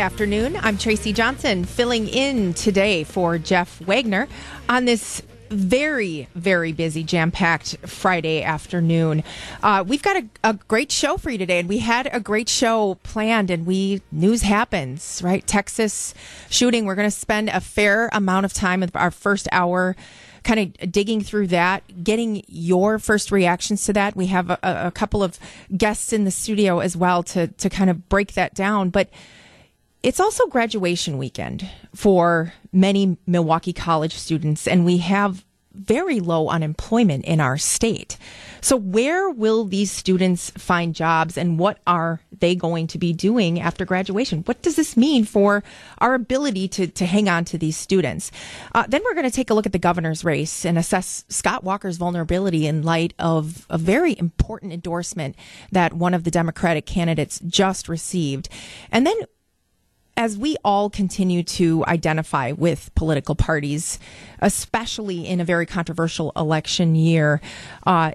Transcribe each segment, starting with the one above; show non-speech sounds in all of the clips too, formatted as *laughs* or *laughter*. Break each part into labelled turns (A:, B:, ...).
A: afternoon. I'm Tracy Johnson, filling in today for Jeff Wagner on this very, very busy, jam packed Friday afternoon. Uh, we've got a, a, great show for you today, and we had a great show planned, and we news happens, right? Texas shooting. We're going to spend a fair amount of time with our first hour. Kind of digging through that, getting your first reactions to that. We have a, a couple of guests in the studio as well to to kind of break that down. But it's also graduation weekend for many Milwaukee College students, and we have very low unemployment in our state. So, where will these students find jobs and what are they going to be doing after graduation? What does this mean for our ability to, to hang on to these students? Uh, then we're going to take a look at the governor's race and assess Scott Walker's vulnerability in light of a very important endorsement that one of the Democratic candidates just received. And then as we all continue to identify with political parties, especially in a very controversial election year, uh,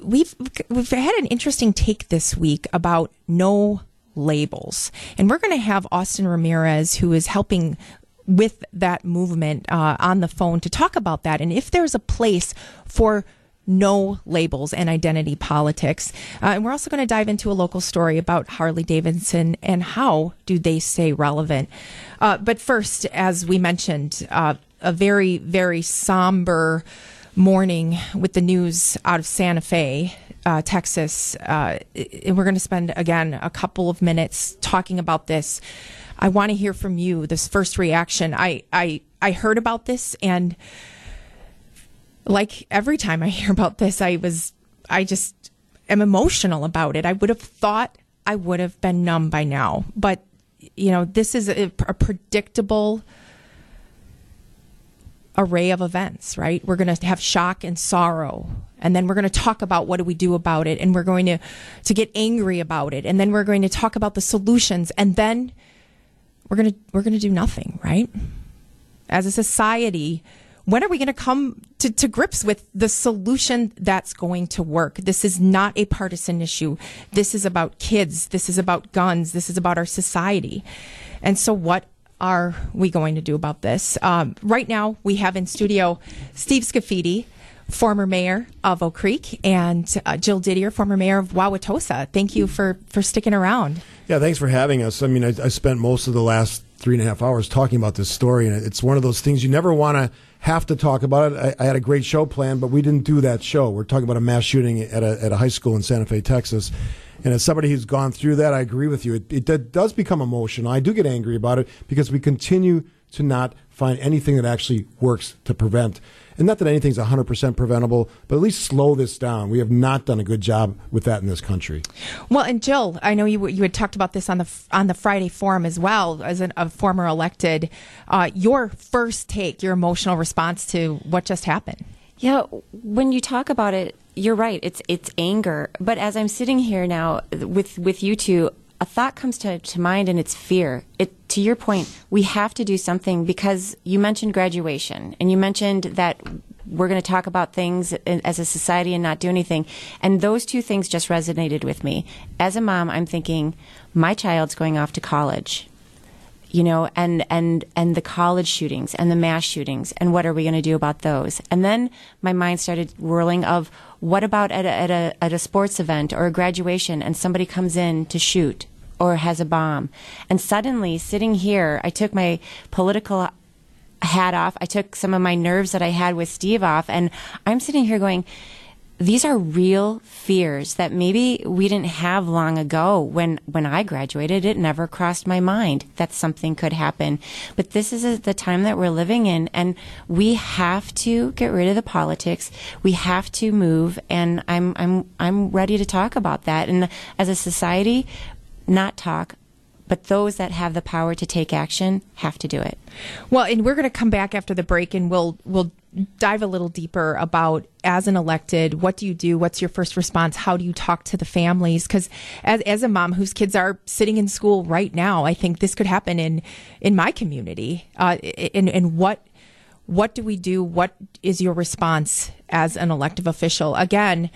A: we've we've had an interesting take this week about no labels, and we're going to have Austin Ramirez, who is helping with that movement, uh, on the phone to talk about that, and if there's a place for no labels and identity politics. Uh, and we're also going to dive into a local story about Harley Davidson and how do they stay relevant. Uh, but first, as we mentioned, uh, a very, very somber morning with the news out of Santa Fe. Uh, Texas, uh, and we're going to spend again a couple of minutes talking about this. I want to hear from you. This first reaction. I I I heard about this and like every time I *laughs* hear about this, I was, I just am emotional about it. I would have thought I would have been numb by now, but you know, this is a, a predictable array of events, right? We're going to have shock and sorrow. And then we're going to talk about what do we do about it. And we're going to, to get angry about it. And then we're going to talk about the solutions. And then we're going to, we're going to do nothing, right? As a society, when are we going to come to, to grips with the solution that's going to work? This is not a partisan issue. This is about kids. This is about guns. This is about our society. And so, what are we going to do about this? Um, right now, we have in studio Steve Scafidi, former mayor of Oak Creek, and uh, Jill Didier, former mayor of Wauwatosa. Thank you for, for sticking around.
B: Yeah, thanks for having us. I mean, I, I spent most of the last three and a half hours talking about this story, and it's one of those things you never want to have to talk about it. I, I, had a great show planned, but we didn't do that show. We're talking about a mass shooting at a, at a high school in Santa Fe, Texas. And as somebody who's gone through that, I agree with you. It, it does become emotional. I do get angry about it because we continue to not find anything that actually works to prevent and not that anything's 100% preventable, but at least slow this down. We have not done a good job with that in this country.
A: Well, and Jill, I know you you had talked about this on the on the Friday forum as well as an, a former elected. Uh, your first take, your emotional response to what just happened.
C: Yeah, when you talk about it, you're right. It's it's anger. But as I'm sitting here now with with you two, a thought comes to, to mind and it's fear. It, to your point, we have to do something because you mentioned graduation and you mentioned that we're going to talk about things as a society and not do anything. And those two things just resonated with me. As a mom, I'm thinking, my child's going off to college you know, and, and, and the college shootings and the mass shootings and what are we going to do about those? And then my mind started whirling of what about at a, at a, at a sports event or a graduation and somebody comes in to shoot? or has a bomb. And suddenly, sitting here, I took my political hat off. I took some of my nerves that I had with Steve off, and I'm sitting here going, these are real fears that maybe we didn't have long ago when when I graduated. It never crossed my mind that something could happen. But this is the time that we're living in and we have to get rid of the politics. We have to move and I'm I'm I'm ready to talk about that. And as a society not talk, but those that have the power to take action have to do it.
A: Well, and we're going to come back after the break and we'll we'll dive a little deeper about as an elected, what do you do? What's your first response? How do you talk to the families? Because as as a mom whose kids are sitting in school right now, I think this could happen in in my community. Uh, and and what what do we do? What is your response as an elective official? Again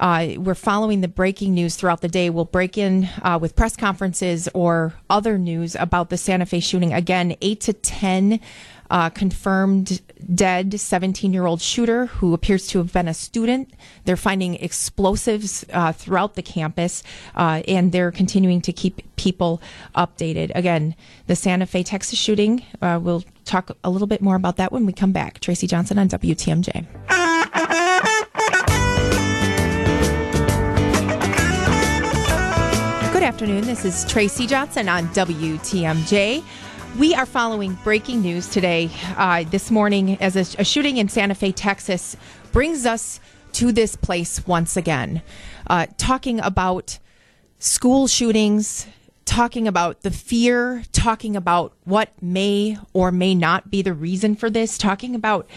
A: Uh, we're following the breaking news throughout the day. We'll break in uh, with press conferences or other news about the Santa Fe shooting. Again, 8 to 10 uh, confirmed dead 17 year old shooter who appears to have been a student. They're finding explosives uh, throughout the campus uh, and they're continuing to keep people updated. Again, the Santa Fe, Texas shooting, uh, we'll talk a little bit more about that when we come back. Tracy Johnson on WTMJ. Good afternoon. This is Tracy Johnson on WTMJ. We are following breaking news today, uh, this morning, as a, a, shooting in Santa Fe, Texas, brings us to this place once again. Uh, talking about school shootings, talking about the fear, talking about what may or may not be the reason for this, talking about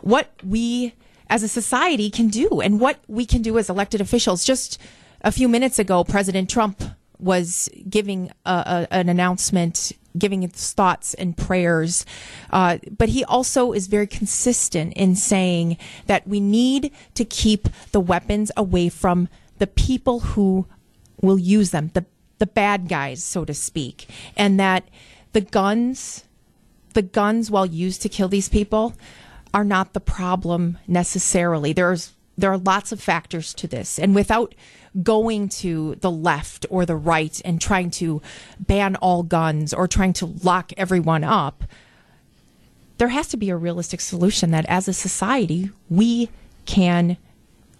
A: what we as a society can do and what we can do as elected officials. Just a few minutes ago, President Trump was giving a, a, an announcement giving his thoughts and prayers. Uh, but he also is very consistent in saying that we need to keep the weapons away from the people who will use them, the, the bad guys, so to speak, and that the guns, the guns, while used to kill these people, are not the problem necessarily. There's there are lots of factors to this, and without going to the left or the right and trying to ban all guns or trying to lock everyone up, there has to be a realistic solution that as a society we can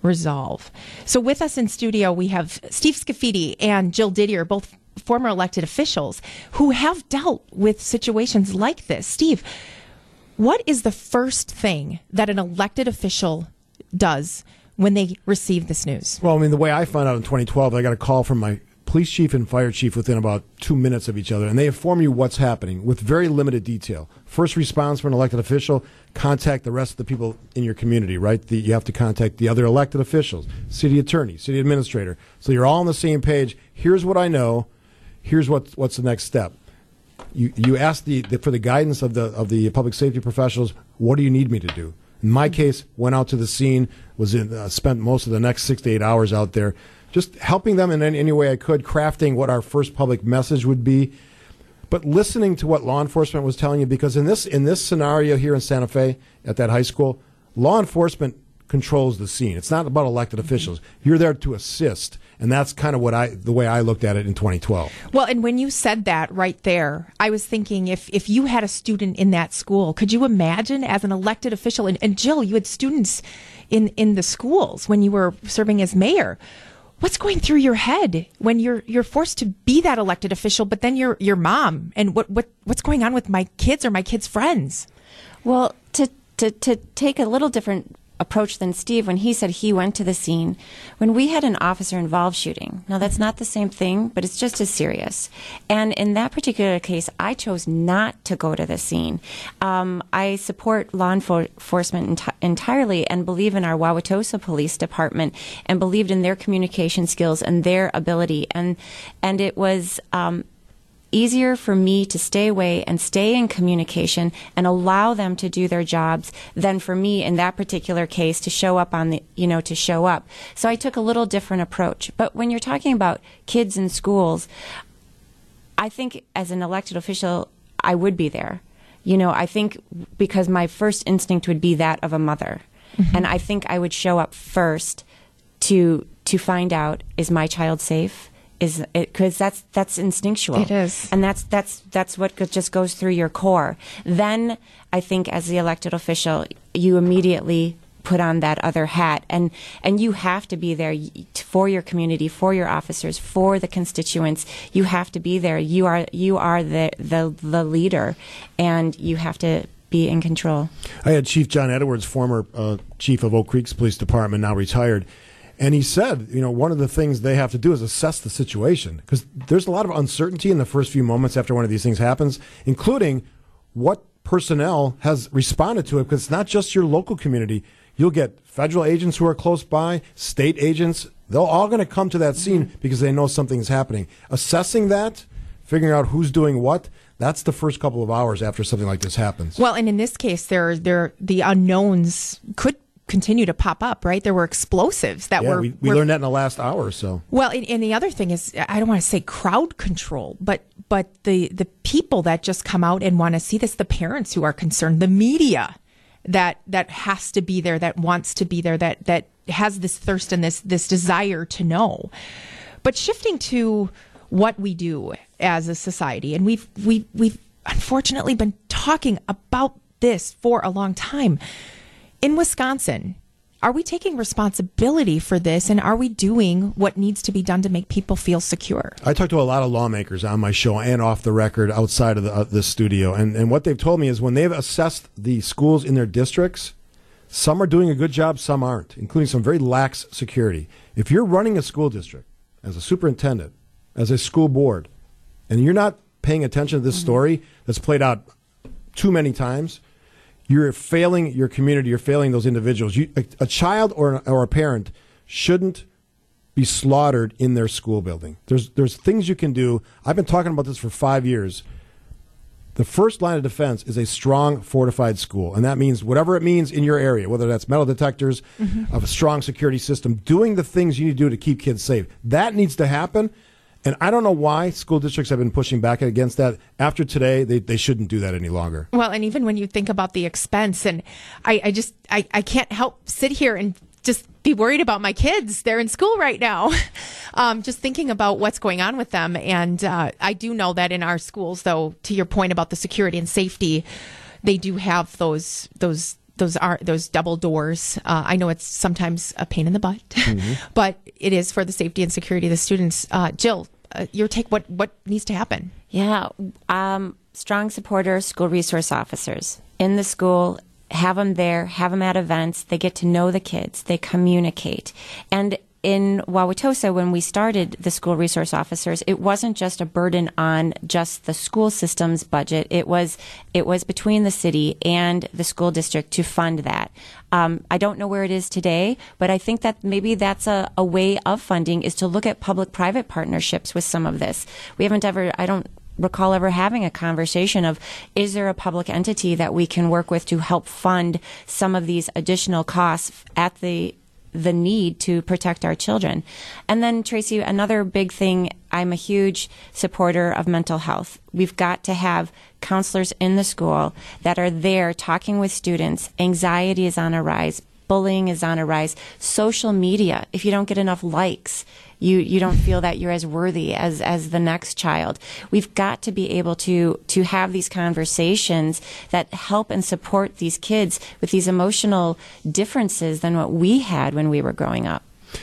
A: resolve. So with us in studio we have Steve Scafidi and Jill Didier, both former elected officials who have dealt with situations like this. Steve, what is the first thing that an elected official does when they receive this news?
B: Well, I mean, the way I found out in 2012, I got a call from my police chief and fire chief within about two minutes of each other, and they inform you what's happening with very limited detail. First response for an elected official: contact the rest of the people in your community. Right, the, you have to contact the other elected officials, city attorney, city administrator, so you're all on the same page. Here's what I know. Here's what what's the next step. You you ask the, the for the guidance of the of the public safety professionals. What do you need me to do? In my case, went out to the scene, was in, uh, spent most of the next six to eight hours out there, just helping them in any, any way I could, crafting what our first public message would be, but listening to what law enforcement was telling you. Because in this in this scenario here in Santa Fe at that high school, law enforcement controls the scene. It's not about elected officials. You're there to assist and that's kind of what I, the way I looked at it in 2012.
A: Well, and when you said that right there, I was thinking if, if you had a student in that school, could you imagine as an elected official, and, and Jill, you had students in, in the schools when you were serving as mayor what's going through your head when you're you're forced to be that elected official but then you're your mom and what what what's going on with my kids or my kids friends
C: well to to to take a little different approach than Steve when he said he went to the scene. When we had an officer involved shooting, now that's not the same thing, but it's just as serious. And in that particular case, I chose not to go to the scene. Um, I support law enforcement enti- entirely and believe in our Wauwatosa Police Department and believed in their communication skills and their ability. And and it was um, easier for me to stay away and stay in communication and allow them to do their jobs than for me in that particular case to show up on the, you know, to show up. So I took a little different approach. But when you're talking about kids in schools, I think as an elected official, I would be there. You know, I think because my first instinct would be that of a mother. Mm-hmm. And I think I would show up first to to find out is my child safe? Is because that's that's instinctual.
A: It is,
C: and that's that's that's what just goes through your core. Then I think, as the elected official, you immediately put on that other hat. And and you have to be there for your community for your officers for the constituents. You have to be there. You are you are the the, the leader. And you have to be in control.
B: I had chief john edwards former uh, chief of oak creek's police department now retired and he said, you know, one of the things they have to do is assess the situation because there's a lot of uncertainty in the first few moments after one of these things happens, including what personnel has responded to it because it's not just your local community. You'll get federal agents who are close by, state agents. They're all going to come to that scene mm-hmm. because they know something's happening. Assessing that, figuring out who's doing what, that's the first couple of hours after something like this happens.
A: Well, and in this case, there, there, the unknowns could continue to pop up. Right, there were explosives that
B: yeah,
A: were.
B: we, we
A: were
B: learned that in the last hour or so.
A: well, and, and the other thing is, I don't want to say crowd control, but but the the people that just come out and want to see this, the parents who are concerned, the media that that has to be there, that wants to be there, that that has this thirst and this this desire to know. But shifting to what we do as a society, and we've we we've unfortunately been talking about this for a long time in Wisconsin. Are we taking responsibility for this and are we doing what needs to be done to make people feel secure?
B: I talked to a lot of lawmakers on my show and off the record outside of the, uh, the studio. And, and what they've told me is when they've assessed the schools in their districts, some are doing a good job, some aren't, including some very lax security. If you're running a school district as a superintendent, as a school board, and you're not paying attention to this story that's played out too many times, you're failing your community. You're failing those individuals. You, a, a child or, or a parent shouldn't be slaughtered in their school building. There's there's things you can do. I've been talking about this for five years. The first line of defense is a strong, fortified school, and that means whatever it means in your area, whether that's metal detectors, of a strong security system, doing the things you need to do to keep kids safe. That needs to happen. And I don't know why school districts have been pushing back against that. After today, they, they shouldn't do that any longer.
A: Well, and even when you think about the expense, and I, I just I, I can't help sit here and just be worried about my kids. They're in school right now. *laughs* Um, just thinking about what's going on with them. And uh, I do know that in our schools, though, to your point about the security and safety, they do have those those those are those double doors. Uh, I know it's sometimes a pain in the butt, *laughs* but it is for the safety and security of the students. Uh, Jill, uh, your take. What what needs to happen?
C: Yeah, um, strong supporters, school resource officers in the school. Have them there, have them at events. They get to know the kids, they communicate. And in Wauwatosa, when we started the school resource officers, it wasn't just a burden on just the school system's budget. It was it was between the city and the school district to fund that. Um, I don't know where it is today, but I think that maybe that's a, a way of funding is to look at public-private partnerships with some of this. We haven't ever. I don't recall ever having a conversation of is there a public entity that we can work with to help fund some of these additional costs at the the need to protect our children. And then Tracy, another big thing, I'm a huge supporter of mental health. We've got to have counselors in the school that are there talking with students. Anxiety is on a rise. Bullying is on a rise. Social media, if you don't get enough likes, you, you don't feel that you're as worthy as, as the next child. We've got to be able to, to have these conversations that help and support these kids with these emotional differences than what we had when we were growing up.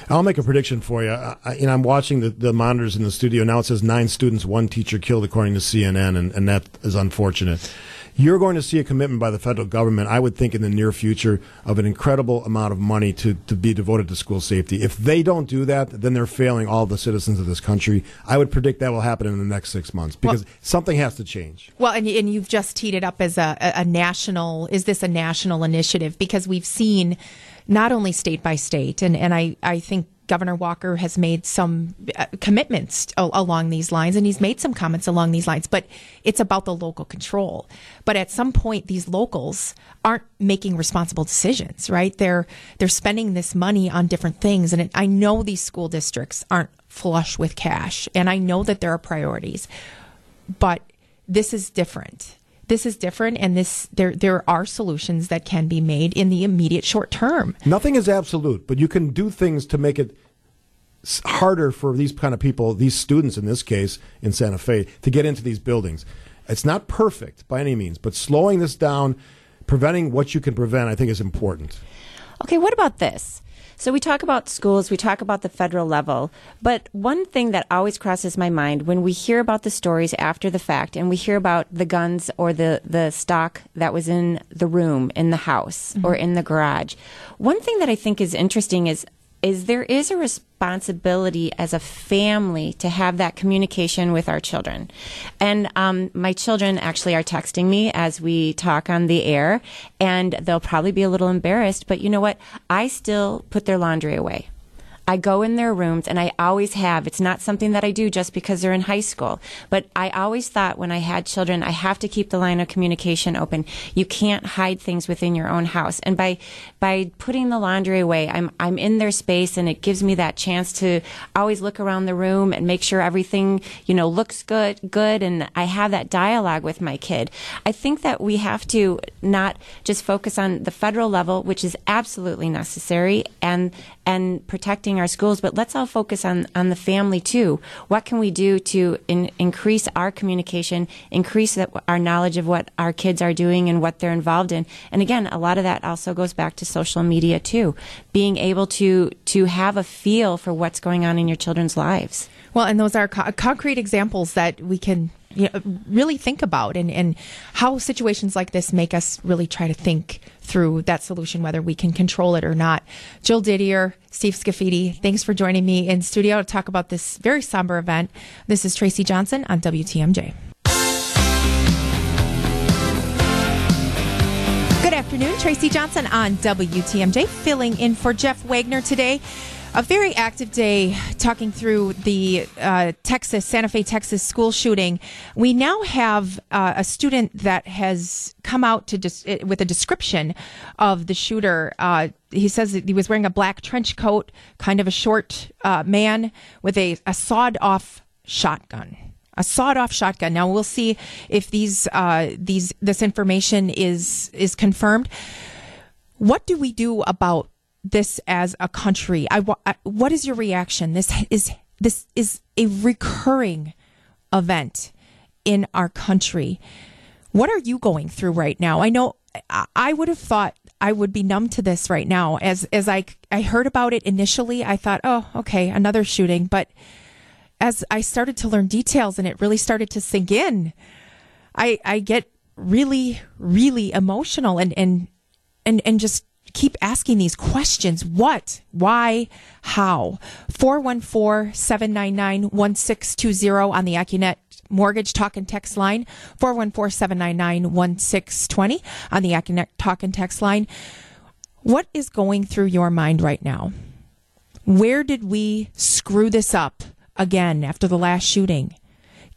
B: I'll make a prediction for you. I, you know, I'm watching the, the monitors in the studio now. It says nine students, one teacher killed, according to CNN, and, and that is unfortunate. You're going to see a commitment by the federal government, I would think, in the near future, of an incredible amount of money to, to be devoted to school safety. If they don't do that, then they're failing all the citizens of this country. I would predict that will happen in the next six months because
A: Well-
B: something has to change.
A: Well, and, and you've just teed it up as a, a, a national. Is this a national initiative? Because we've seen not only state by state, and, and I, I think Governor Walker has made some uh, commitments along these lines, and he's made some comments along these lines. But it's about the local control. But at some point, these locals aren't making responsible decisions, right? They're they're spending this money on different things, and it, I know these school districts aren't flush with cash, and I know that there are priorities, but this is different. This is different, and this there there are solutions that can be made in the immediate short term.
B: Nothing is absolute, but you can do things to make it harder for these kind of people, these students in this case in Santa Fe, to get into these buildings. It's not perfect by any means, but slowing this down, preventing what you can prevent, I think is important.
C: Okay, what about this? So we talk about schools, we talk about the federal level, but one thing that always crosses my mind when we hear about the stories after the fact and we hear about the guns or the, the stock that was in the room, in the house, or mm-hmm. in the garage, one thing that I think is interesting is is there is a responsibility as a family to have that communication with our children. And um, my children actually are texting me as we talk on the air, and they'll probably be a little embarrassed, but you know what? I still put their laundry away. I go in their rooms and I always have. It's not something that I do just because they're in high school, but I always thought when I had children, I have to keep the line of communication open. You can't hide things within your own house. And by, by putting the laundry away, I'm, I'm in their space and it gives me that chance to always look around the room and make sure everything, you know, looks good, good. And I have that dialogue with my kid. I think that we have to not just focus on the federal level, which is absolutely necessary and, and protecting our schools, but let's all focus on, on the family too. What can we do to in, increase our communication, increase that, our knowledge of what our kids are doing and what they're involved in? And again, a lot of that also goes back to social media too. Being able to, to have a feel for what's going on in your children's lives.
A: Well, and those are co- concrete examples that we can you know, really think about and, and how situations like this make us really try to think through that solution, whether we can control it or not. Jill Didier, Steve Scafidi, thanks for joining me in studio to talk about this very somber event. This is Tracy Johnson on WTMJ. Good afternoon, Tracy Johnson on WTMJ, filling in for Jeff Wagner today a very active day talking through the uh, Texas, Santa Fe, Texas school shooting. We now have uh, a student that has come out to dis- with a description of the shooter. Uh, he says he was wearing a black trench coat, kind of a short uh, man with a, a sawed off shotgun a sawed-off shotgun. Now we'll see if these uh, these this information is is confirmed. What do we do about this as a country. I, I, what is your reaction? This is this is a recurring event in our country. What are you going through right now? I know I would have thought I would be numb to this right now. As as I I heard about it initially, I thought, oh, okay, another shooting. But as I started to learn details and it really started to sink in, I I get really really emotional and and and and just keep asking these questions. What? Why? How? 414-799-1620 on the AccuNet Mortgage Talk and Text line. 414-799-1620 on the AccuNet Talk and Text line. What is going through your mind right now? Where did we screw this up again after the last shooting?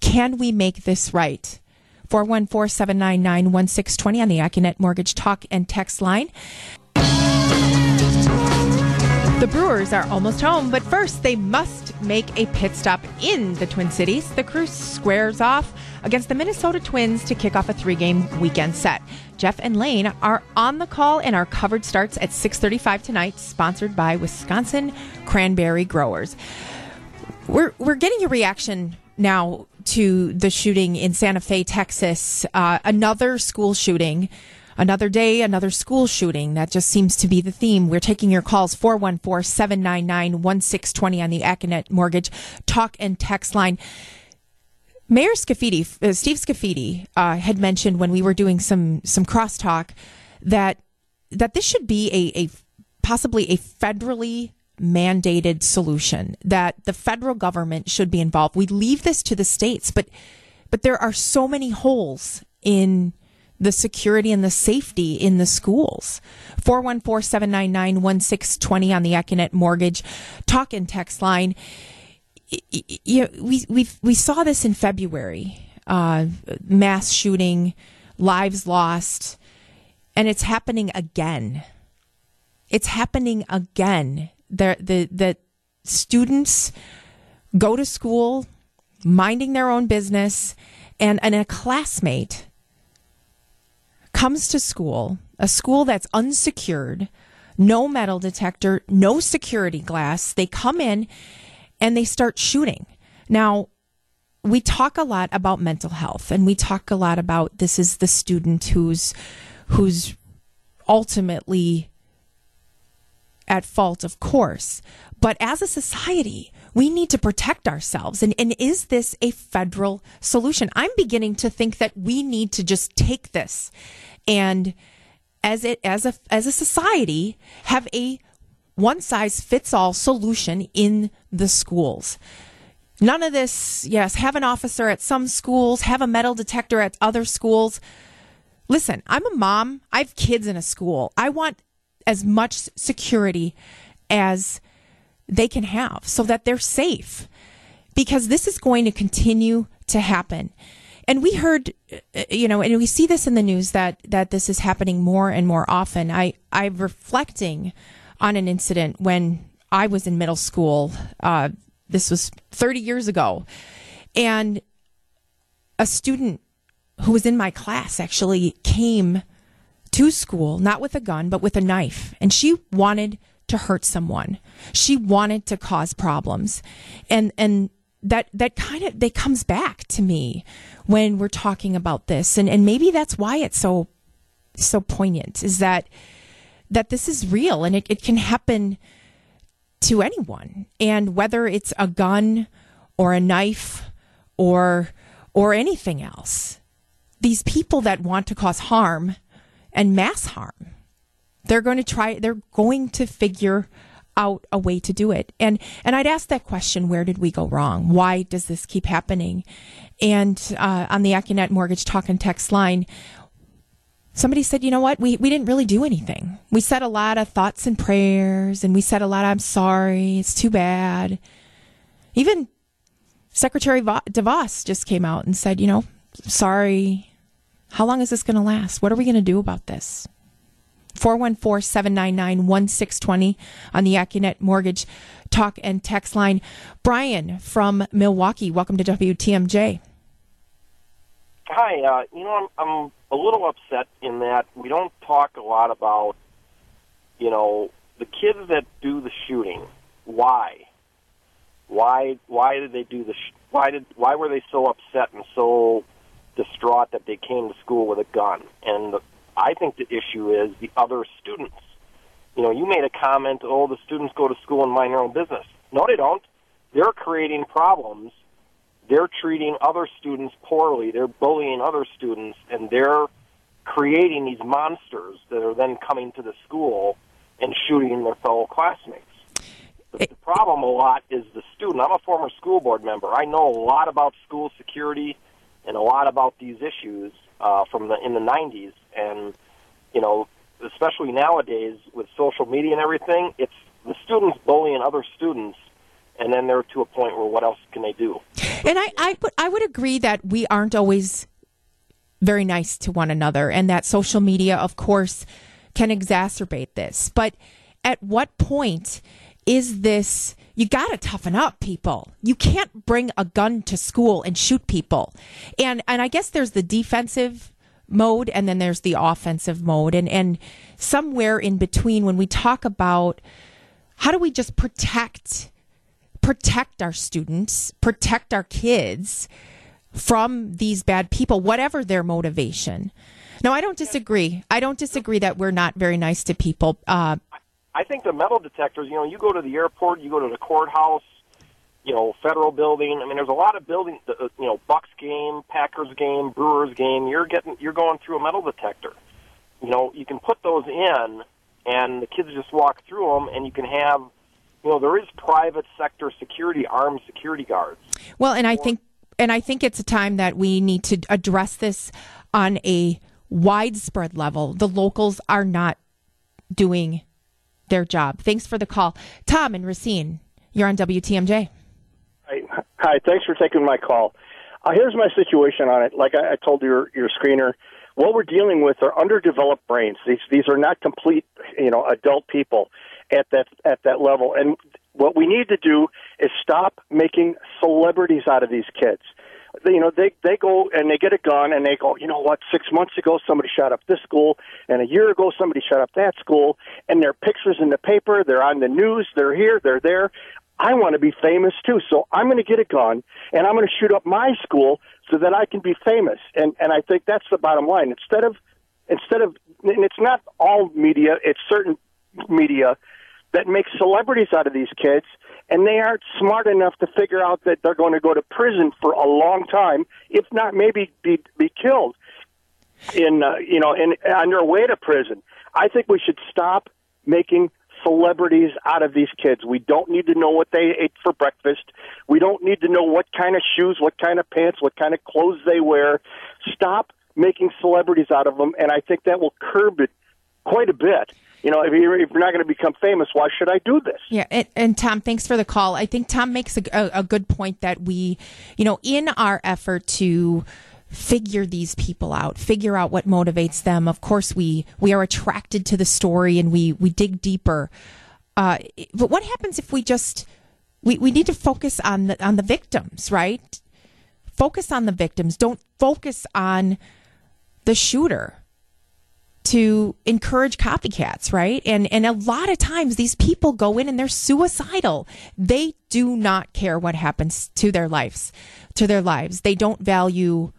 A: Can we make this right? 414 799 1620 on the AccuNet Mortgage Talk and Text line. The Brewers are almost home, but first they must make a pit stop in the Twin Cities. The crew squares off against the Minnesota Twins to kick off a three-game weekend set. Jeff and Lane are on the call, and our coverage starts at 6:35 tonight. Sponsored by Wisconsin Cranberry Growers. We're we're getting a reaction now to the shooting in Santa Fe, Texas. Uh, another school shooting Another day, another school shooting. That just seems to be the theme. We're taking your calls 414 799 1620 on the AccuNet Mortgage talk and text line. Mayor Scafidi, uh, Steve Scafidi, uh, had mentioned when we were doing some some crosstalk that that this should be a, a possibly a federally mandated solution. That the federal government should be involved. We leave this to the states, but but there are so many holes in the security and the safety in the schools. 414-799-1620 on the Accunet Mortgage talk and text line. You know, we we we saw this in February. Uh, mass shooting, lives lost, and it's happening again. It's happening again. The the the students go to school minding their own business and, and a classmate comes to school, a school that's unsecured, no metal detector, no security glass. They come in and they start shooting. Now, we talk a lot about mental health and we talk a lot about this is the student who's who's ultimately at fault, of course. But as a society, we need to protect ourselves. And, and is this a federal solution? I'm beginning to think that we need to just take this and as it as a as a society have a one size fits all solution in the schools. None of this, yes, have an officer at some schools, have a metal detector at other schools. Listen, I'm a mom. I have kids in a school. I want as much security as they can have so that they're safe because this is going to continue to happen. And we heard, uh, you know, and we see this in the news that that this is happening more and more often. I I'm reflecting on an incident when I was in middle school. Uh, this was 30 years ago, and a student who was in my class actually came to school not with a gun but with a knife, and she wanted to hurt someone. She wanted to cause problems, and and that that kind of that comes back to me when we're talking about this. And and maybe that's why it's so so poignant is that that this is real and it, it can happen to anyone. And whether it's a gun or a knife or or anything else these people that want to cause harm and mass harm they're going to try they're going to figure out a way to do it. And and I'd ask that question: Where did we go wrong? Why does this keep happening? And uh, on the Accunet Mortgage Talk and Text line, somebody said, "You know what? We we didn't really do anything. We said a lot of thoughts and prayers, and we said a lot. Of, I'm sorry. It's too bad." Even Secretary DeVos just came out and said, "You know, sorry. How long is this going to last? What are we going to do about this?" 414 799 1620 on the Accunet Mortgage Talk and Text line. Brian from Milwaukee, welcome to WTMJ.
D: Hi, uh, you know, I'm, I'm a little upset in that we don't talk a lot about, you know, the kids that do the shooting. Why? Why? Why did they do the? Sh- why did? Why were they so upset and so distraught that they came to school with a gun? And the, I think the issue is the other students. You know, you made a comment, oh, the students go to school and mind their own business. No, they don't. They're creating problems. They're treating other students poorly. They're bullying other students, and they're creating these monsters that are then coming to the school and shooting their fellow classmates. The, the problem a lot is the student. I'm a former school board member. I know a lot about school security and a lot about these issues uh, from the in the 90s, and you know, especially nowadays with social media and everything, it's the students bullying other students, and then they're to a point where what else can they do?
A: And I, I, I would agree that we aren't always very nice to one another, and that social media, of course, can exacerbate this. But at what point is this? You got to toughen up, people. You can't bring a gun to school and shoot people. And and I guess there's the defensive mode and then there's the offensive mode and and somewhere in between when we talk about how do we just protect protect our students, protect our kids from these bad people whatever their motivation. No, I don't disagree. I don't disagree that we're not very nice to people. Uh,
D: I think the metal detectors, you know, you go to the airport, you go to the courthouse, you know, federal building. I mean, there's a lot of buildings, uh, you know, Bucks game, Packers game, Brewers game. You're getting, you're going through a metal detector. You know, you can put those in, and the kids just walk through them, and you can have, you know, there is private sector security, armed security guards.
A: Well, and I think, and I think it's a time that we need to address this on a widespread level. The locals are not doing their job. Thanks for the call. Tom and Racine, you're on WTMJ.
E: Hi, Hi thanks for taking my call. Uh, here's my situation on it. Like I, I told your, your screener, what we're dealing with are underdeveloped brains. These, these are not complete, you know, adult people at that, at that level. And what we need to do is stop making celebrities out of these kids you know, they they go and they get a gun and they go, you know what? Six months ago, somebody shot up this school, and a year ago, somebody shot up that school, and their pictures in the paper. They're on the news. They're here. They're there. I want to be famous too, so I'm going to get a gun and I'm going to shoot up my school so that I can be famous. And and I think that's the bottom line. Instead of instead of and it's not all media, it's certain media that makes celebrities out of these kids and they aren't smart enough to figure out that they're going to go to prison for a long time, if not maybe be be killed in uh, you know in on their way to prison. I think we should stop making celebrities out of these kids. We don't need to know what they ate for breakfast. We don't need to know what kind of shoes, what kind of pants, what kind of clothes they wear. Stop making celebrities out of them, and I think that will curb it quite a bit. You know, if you're, if you're not going to become famous, why should I do this?
A: Yeah, and, and, Tom, thanks for the call. I think Tom makes a, a, a good point that we, you know, in our effort to figure these people out, figure out what motivates them. Of course, we we are attracted to the story and we we dig deeper. Uh, but what happens if we just we, we need to focus on the on the victims, right? Focus on the victims. Don't focus on the shooter to encourage copycats, right? And and a lot of times these people go in and they're suicidal. They do not care what happens to their lives, to their lives. They don't value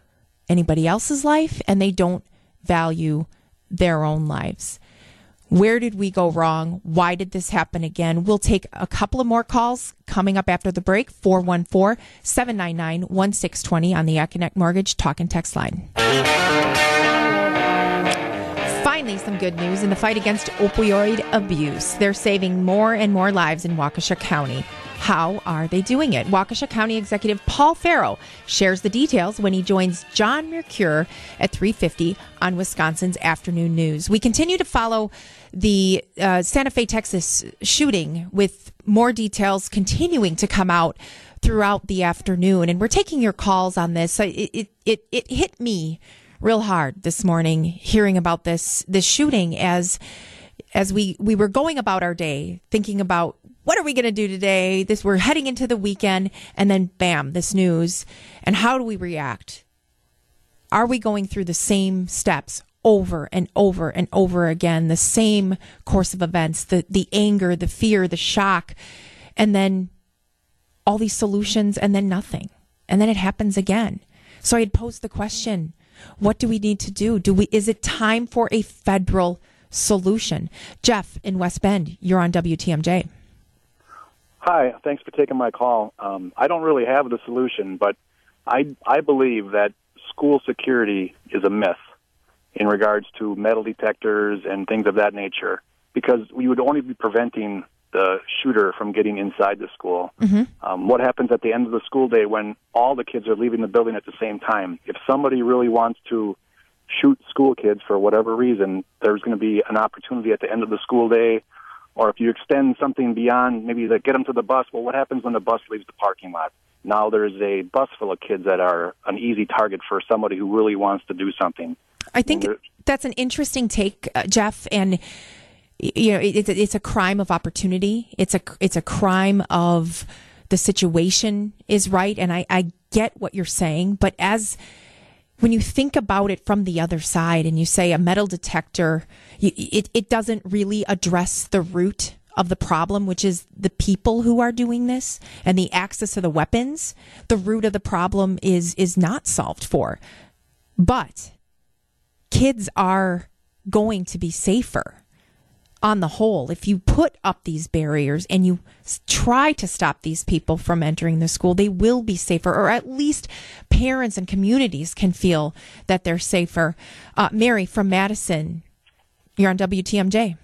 A: anybody else's life and they don't value their own lives. Where did we go wrong? Why did this happen again? We'll take a couple of more calls coming up after the break 414 799 1620 on the Accunet Mortgage Talk and Text line. Finally, some good news in the fight against opioid abuse. They're saving more and more lives in Waukesha County. How are they doing it? Waukesha County Executive Paul Farrow shares the details when he joins John Mercure at 350 on Wisconsin's Afternoon News. We continue to follow the uh, Santa Fe, Texas shooting with more details continuing to come out throughout the afternoon. And we're taking your calls on this. It, it, it, it hit me real hard this morning hearing about this, this shooting as, as we, we were going about our day, thinking about what are we going to do today? This we're heading into the weekend and then bam, this news. And how do we react? Are we going through the same steps over and over and over again, the same course of events, the the anger, the fear, the shock, and then all these solutions and then nothing. And then it happens again. So I had posed the question, what do we need to do? Do we is it time for a federal solution? Jeff in West Bend, you're on WTMJ.
F: Hi, thanks for taking my call. Um, I don't really have the solution, but I I believe that school security is a myth in regards to metal detectors and things of that nature, because we would only be preventing the shooter from getting inside the school. Mm-hmm. Um, what happens at the end of the school day when all the kids are leaving the building at the same time? If somebody really wants to shoot school kids for whatever reason, there's going to be an opportunity at the end of the school day or if you extend something beyond, maybe to get them to the bus, well, what happens when the bus leaves the parking lot? Now there's a bus full of kids that are an easy target for somebody who really wants to do something.
A: I think that's an interesting take, uh, Jeff, and you know, it's a, it's a crime of opportunity. It's a it's a crime of the situation is right, and I, I get what you're saying, but as when you think about it from the other side and you say a metal detector, it, it doesn't really address the root of the problem, which is the people who are doing this and the access to the weapons. The root of the problem is is not solved for. But kids are going to be safer on the whole, if you put up these barriers and you try to stop these people from entering the school, they will be safer, or at least parents and communities can feel that they're safer. Uh, Mary from Madison, you're on WTMJ.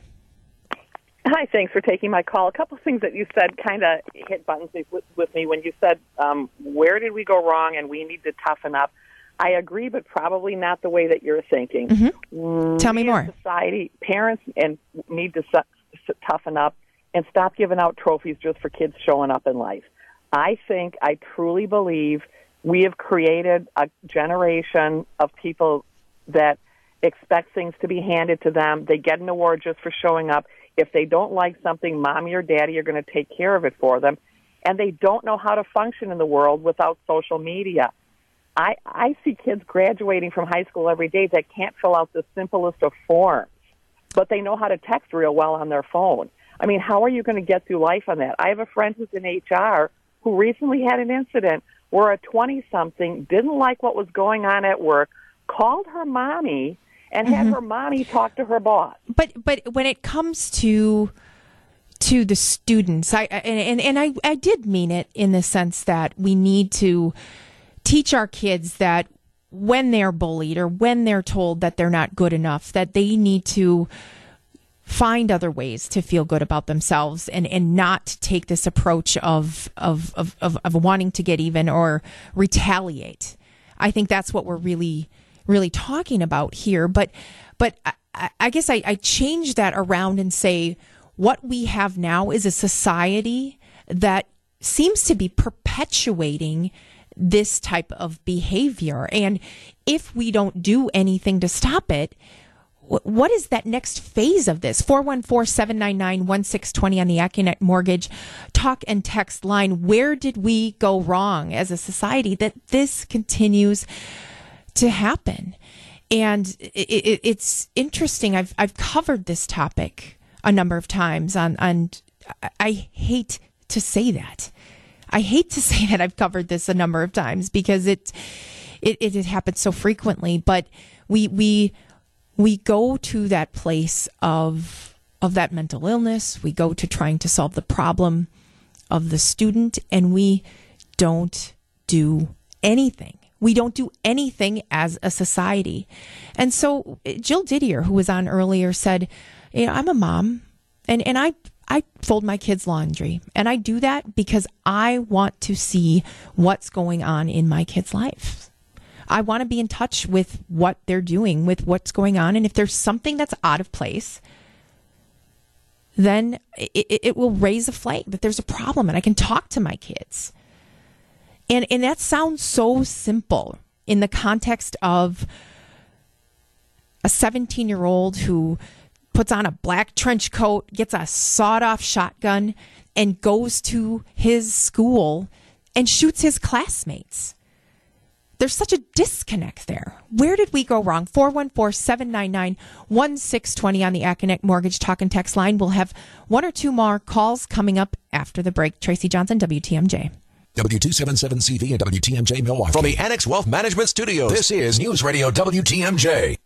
G: Hi, thanks for taking my call. A couple of things that you said kind of hit buttons with, with me when you said, um, Where did we go wrong and we need to toughen up? I agree, but probably not the way that you're thinking.
A: Mm-hmm. Tell me more.
G: Society, parents, and need to su- toughen up and stop giving out trophies just for kids showing up in life. I think, I truly believe, we have created a generation of people that expect things to be handed to them. They get an award just for showing up. If they don't like something, mommy or daddy are going to take care of it for them. And they don't know how to function in the world without social media. I, I see kids graduating from high school every day that can't fill out the simplest of forms, but they know how to text real well on their phone. I mean, how are you going to get through life on that? I have a friend who's in HR who recently had an incident where a 20 something didn't like what was going on at work, called her mommy, and mm-hmm. had her mommy talk to her boss.
A: But but when it comes to to the students, I and and, and I I did mean it in the sense that we need to teach our kids that when they're bullied or when they're told that they're not good enough, that they need to find other ways to feel good about themselves and, and not take this approach of, of, of, of, of wanting to get even or retaliate. I think that's what we're really, really talking about here. But, but I, I guess I, I change that around and say what we have now is a society that seems to be perpetuating this type of behavior. And if we don't do anything to stop it, what is that next phase of this? 414 799 1620 on the Accunet Mortgage talk and text line. Where did we go wrong as a society that this continues to happen? And it, it, it's interesting. I've, I've covered this topic a number of times on, on, I hate to say that. I hate to *laughs* say that I've covered this a number of times because it, it, it happens so frequently, but we, we, we go to that place of of that mental illness. We go to trying to solve the problem of the student and we don't do anything. We don't do anything as a society. And so jill didier who was on earlier said you know i'm a mom and and i I fold my kids' laundry and I do that because I want to see what's going on in my kids' life. I want to be in touch with what they're doing, with what's going on. And if there's something that's out of place, then it, it will raise a flag that there's a problem and I can talk to my kids. And, and that sounds so simple in the context of a 17 year old who puts on a black trench coat, gets a sawed off shotgun, and goes to his school and shoots his classmates. There's such a disconnect there. Where did we go wrong? 414 799 1620 on the Accunet Mortgage Talk and Text line. We'll have one or two more calls coming up after the break. Tracy Johnson, WTMJ.
H: W277CV and WTMJ Milwaukee. From the Annex Wealth Management Studios, this is News Radio WTMJ.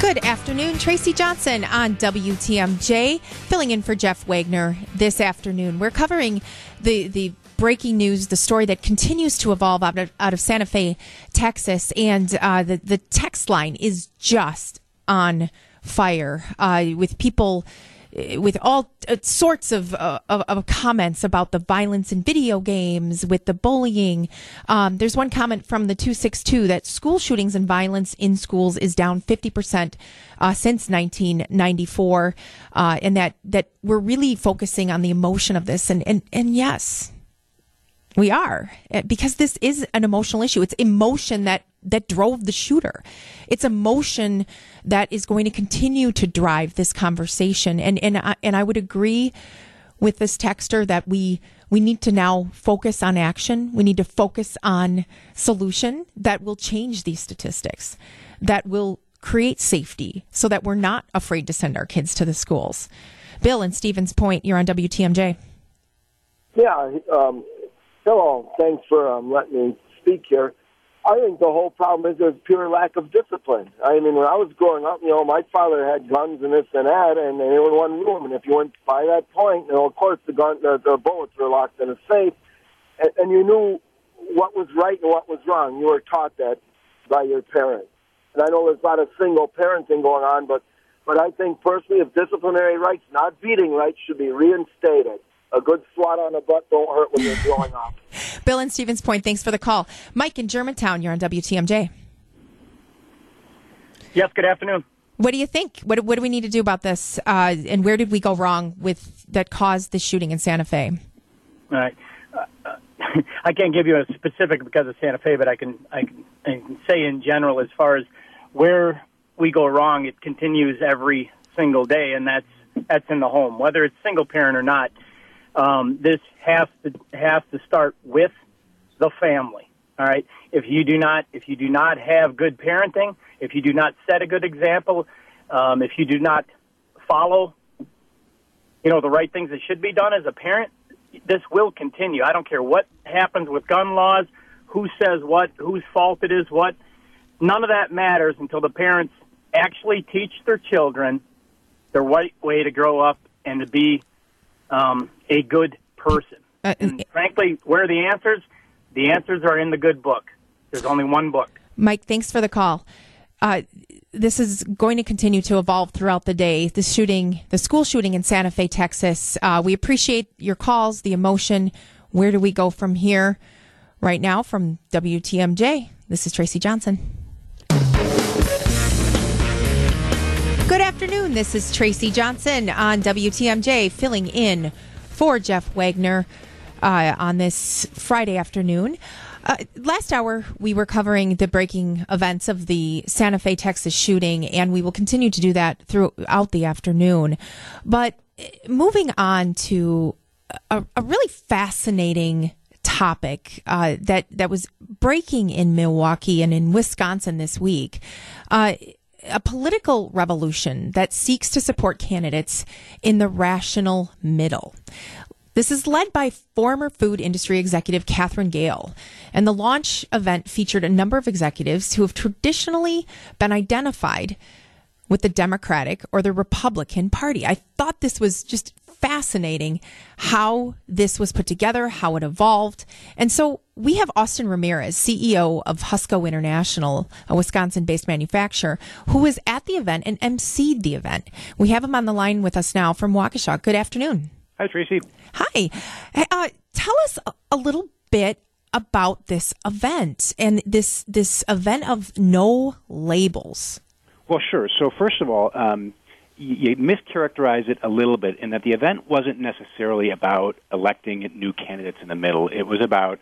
A: Good afternoon. Tracy Johnson on WTMJ, filling in for Jeff Wagner this afternoon. We're covering the, the breaking news, the story that continues to evolve out of, out of Santa Fe, Texas, and uh, the the text line is just on fire uh, with people with all uh, sorts of, uh, of, of, comments about the violence in video games, with the bullying. Um, there's one comment from the 262 that school shootings and violence in schools is down 50% uh, since 1994, uh, and that, that we're really focusing on the emotion of this. And, and, and yes, we are eh, because this is an emotional issue. It's emotion that that drove the shooter. It's emotion that is going to continue to drive this conversation. And and I, and I would agree with this texter that we we need to now focus on action. We need to focus on solution that will change these statistics, that will create safety, so that we're not afraid to send our kids to the schools. Bill and Stevens Point, you're on WTMJ.
I: Yeah, um, Hello, thanks for um, letting me speak here. I think the whole problem is there's pure lack of discipline. I mean, when I was growing up, you know, my father had guns and this and that, and they were in one room. And if you went by that point, you know, of course, the gun, the, the bullets were locked in a safe, and, and you knew what was right and what was wrong. You were taught that by your parents. And I know there's a lot of single parenting going on, but but I think personally, if disciplinary rights, not beating rights, should be reinstated a good swat on the butt don't hurt when you're growing up. *laughs*
A: Bill and Stevens Point, thanks for the call. Mike in Germantown, you're on WTMJ.
J: Yes, good afternoon.
A: What do you think? What, what do we need to do about this? Uh, and where did we go wrong with that caused the shooting in Santa Fe?
J: All right. Uh, uh *laughs* I can't give you a specific because of Santa Fe, but I can, I can, I can say in general as far as where we go wrong, it continues every single day, and that's that's in the home, whether it's single parent or not um, this has to has to start with the family. All right. If you do not if you do not have good parenting, if you do not set a good example, um, if you do not follow, you know, the right things that should be done as a parent, this will continue. I don't care what happens with gun laws, who says what, whose fault it is what. None of that matters until the parents actually teach their children the right way to grow up and to be um, a good person. Uh, and frankly, where are the answers? The answers are in the good book. There's only one book.
A: Mike, thanks for the call. Uh, this is going to continue to evolve throughout the day. The shooting, the school shooting in Santa Fe, Texas. Uh, we appreciate your calls, the emotion. Where do we go from here? Right now, from WTMJ, this is Tracy Johnson. Good afternoon. This is Tracy Johnson on WTMJ, filling in for Jeff Wagner uh, on this Friday afternoon. Uh, last hour, we were covering the breaking events of the Santa Fe, Texas shooting, and we will continue to do that throughout the afternoon. But uh, moving on to a, a really fascinating topic uh, that that was breaking in Milwaukee and in Wisconsin this week. Uh, a political revolution that seeks to support candidates in the rational middle. This is led by former food industry executive Katherine Gehl. And the launch event featured a number of executives who have traditionally been identified with the Democratic or the Republican Party. I thought this was just fascinating how this was put together, how it evolved. And so we have Austin Ramirez, CEO of Husco International, a Wisconsin based manufacturer, who was at the event and emceed the event. We have him on the line with us now from Waukesha. Good afternoon.
K: Hi, Tracy.
A: Hi. Uh, tell us a little bit about this event and this this event of no labels.
K: Well, sure. So first of all, um, you, you mischaracterize it a little bit in that the event wasn't necessarily about electing new candidates in the middle. It was about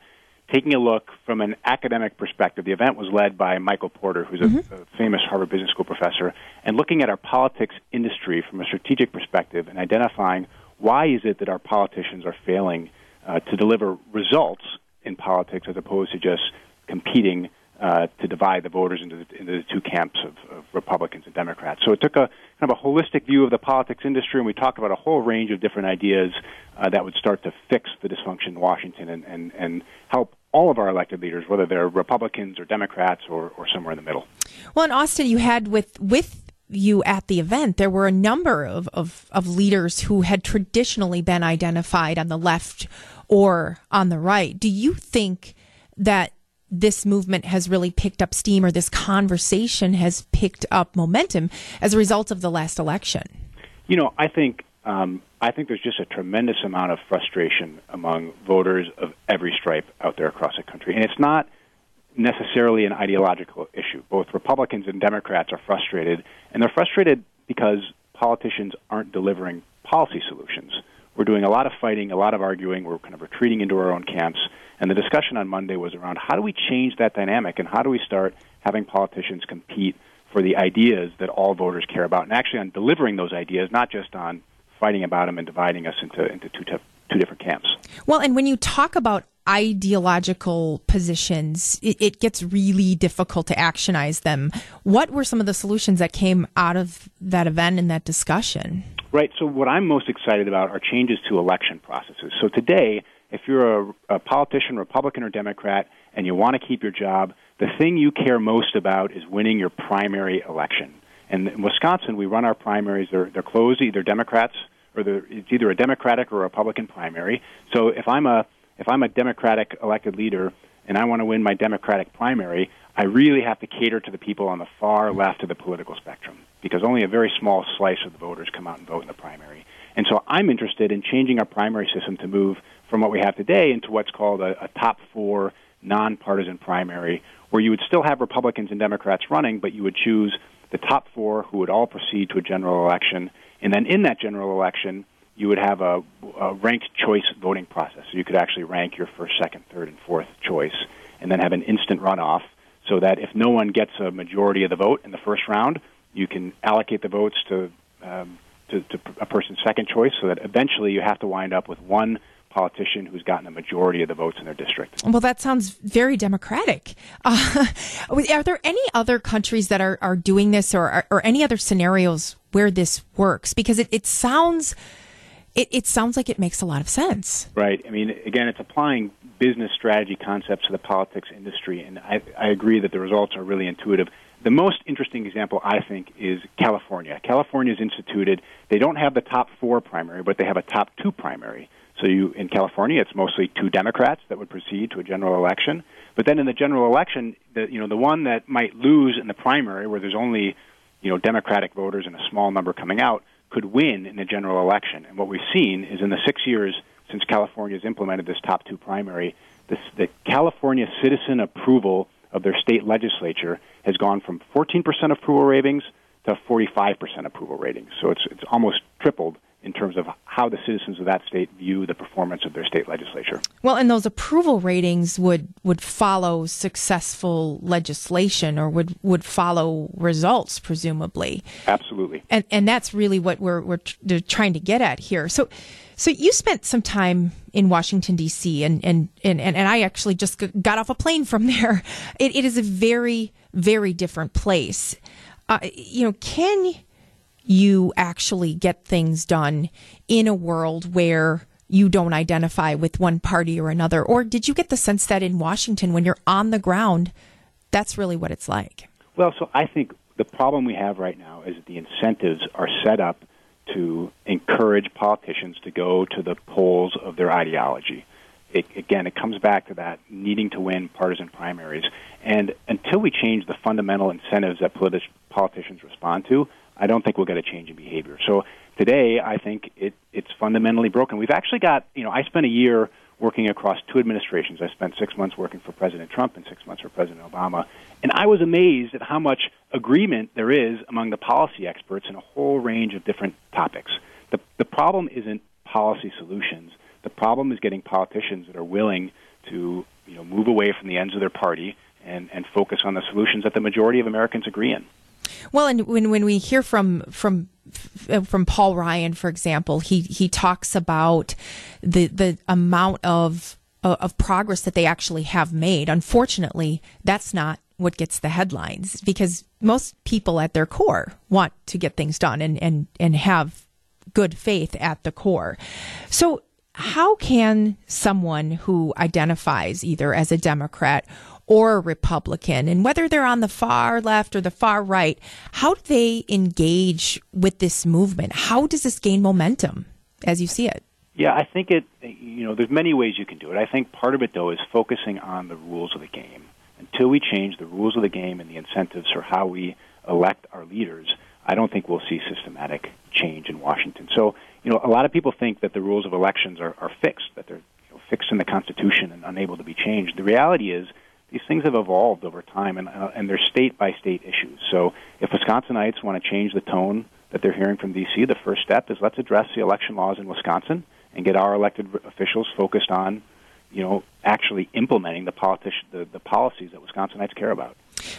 K: taking a look from an academic perspective. The event was led by Michael Porter, who's mm-hmm. a, a famous Harvard Business School professor, and looking at our politics industry from a strategic perspective and identifying why is it that our politicians are failing uh, to deliver results in politics as opposed to just competing uh, to divide the voters into the, into the two camps of, of, Republicans and Democrats. So it took a kind of a holistic view of the politics industry, and we talked about a whole range of different ideas uh, that would start to fix the dysfunction in Washington and, and, and help all of our elected leaders, whether they're Republicans or Democrats or, or somewhere in the middle.
A: Well, in Austin, you had with with you at the event, there were a number of, of, of leaders who had traditionally been identified on the left or on the right. Do you think that this movement has really picked up steam or this conversation has picked up momentum as a result of the last election?
K: You know, I think um, I think there's just a tremendous amount of frustration among voters of every stripe out there across the country, and it's not necessarily an ideological issue. Both Republicans and Democrats are frustrated, and they're frustrated because politicians aren't delivering policy solutions. We're doing a lot of fighting, a lot of arguing. We're kind of retreating into our own camps. And the discussion on Monday was around how do we change that dynamic and how do we start having politicians compete for the ideas that all voters care about and actually on delivering those ideas, not just on fighting about them and dividing us into, into two, two different camps.
A: Well, and when you talk about ideological positions, it, it, gets really difficult to actionize them. What were some of the solutions that came out of that event and that discussion?
K: Right. So, what I'm most excited about are changes to election processes. So, today, if you're a, a politician, Republican or Democrat, and you want to keep your job, the thing you care most about is winning your primary election. And in Wisconsin, we run our primaries. They're, they're closed, either Democrats or it's either a Democratic or a Republican primary. So if I'm a if I'm a Democratic elected leader and I want to win my Democratic primary, I really have to cater to the people on the far left of the political spectrum because only a very small slice of the voters come out and vote in the primary. And so I'm interested in changing our primary system to move from what we have today into what's called a, a top four nonpartisan primary, where you would still have Republicans and Democrats running, but you would choose the top four who would all proceed to a general election. And then in that general election, you would have a, a ranked choice voting process. So you could actually rank your first, second, third, and fourth choice, and then have an instant runoff so that if no one gets a majority of the vote in the first round, you can allocate the votes to, um, to, to a person's second choice so that eventually you have to wind up with one politician who's gotten a majority of the votes in their district.
A: Well, that sounds very democratic. Uh, *laughs* are there any other countries that are, are doing this or, or any other scenarios where this works? Because it, it sounds it, it sounds like it makes a lot of sense.
K: Right. I mean, again, it's applying business strategy concepts to the politics industry, and I, I agree that the results are really intuitive. The most interesting example, I think, is California. California California's instituted, they don't have the top four primary, but they have a top two primary. So you, in California, it's mostly two Democrats that would proceed to a general election. But then in the general election, the, you know, the one that might lose in the primary, where there's only, you know, Democratic voters and a small number coming out, could win in the general election. And what we've seen is in the six years since California has implemented this top two primary, the California citizen approval of their state legislature has gone from 14% approval ratings to to 45% approval ratings. So it's it's almost tripled in terms of how the citizens of that state view the performance of their state legislature.
A: Well, and those approval ratings would would follow successful legislation or would would follow results presumably.
K: Absolutely.
A: And and that's really what we're we're trying to get at here. So so you spent some time in Washington D.C. and and and and I actually just got off a plane from *laughs* there. It, it is a very very different place. Uh, you know, can you actually get things done in a world where you don't identify with one party or another? Or did you get the sense that in Washington, when you're on the ground, that's really what it's like?
K: Well, so I think the problem we have right now is that the incentives are set up to encourage politicians to go to the poles of their ideology. It, again, it comes back to that needing to win partisan primaries. And until we change the fundamental incentives that politi- politicians respond to, I don't think we'll get a change in behavior. So today, I think it, it's fundamentally broken. We've actually got, you know, I spent a year working across two administrations. I spent six months working for President Trump and six months for President Obama. And I was amazed at how much agreement there is among the policy experts in a whole range of different topics. The, the problem isn't policy solutions. The problem is getting politicians that are willing to you know, move away from the ends of their party and, and focus on the solutions that the majority of Americans agree in.
A: Well, and when when we hear from from uh, from Paul Ryan, for example, he he talks about the the amount of uh, of progress that they actually have made. Unfortunately, that's not what gets the headlines because most people at their core want to get things done and and and have good faith at the core. So how can someone who identifies either as a Democrat or a Republican, and whether they're on the far left or the far right, how do they engage with this movement? How does this gain momentum as you see it?
K: Yeah, I think it, you know, there's many ways you can do it. I think part of it, though, is focusing on the rules of the game. Until we change the rules of the game and the incentives for how we elect our leaders, I don't think we'll see systematic change in Washington. So, you know, a lot of people think that the rules of elections are, are fixed, that they're you know, fixed in the Constitution and unable to be changed. The reality is these things have evolved over time, and, uh, and they're state by state issues. So if Wisconsinites want to change the tone that they're hearing from D.C., the first step is let's address the election laws in Wisconsin and get our elected officials focused on, you know, actually implementing the, politici- the, the policies that Wisconsinites care about.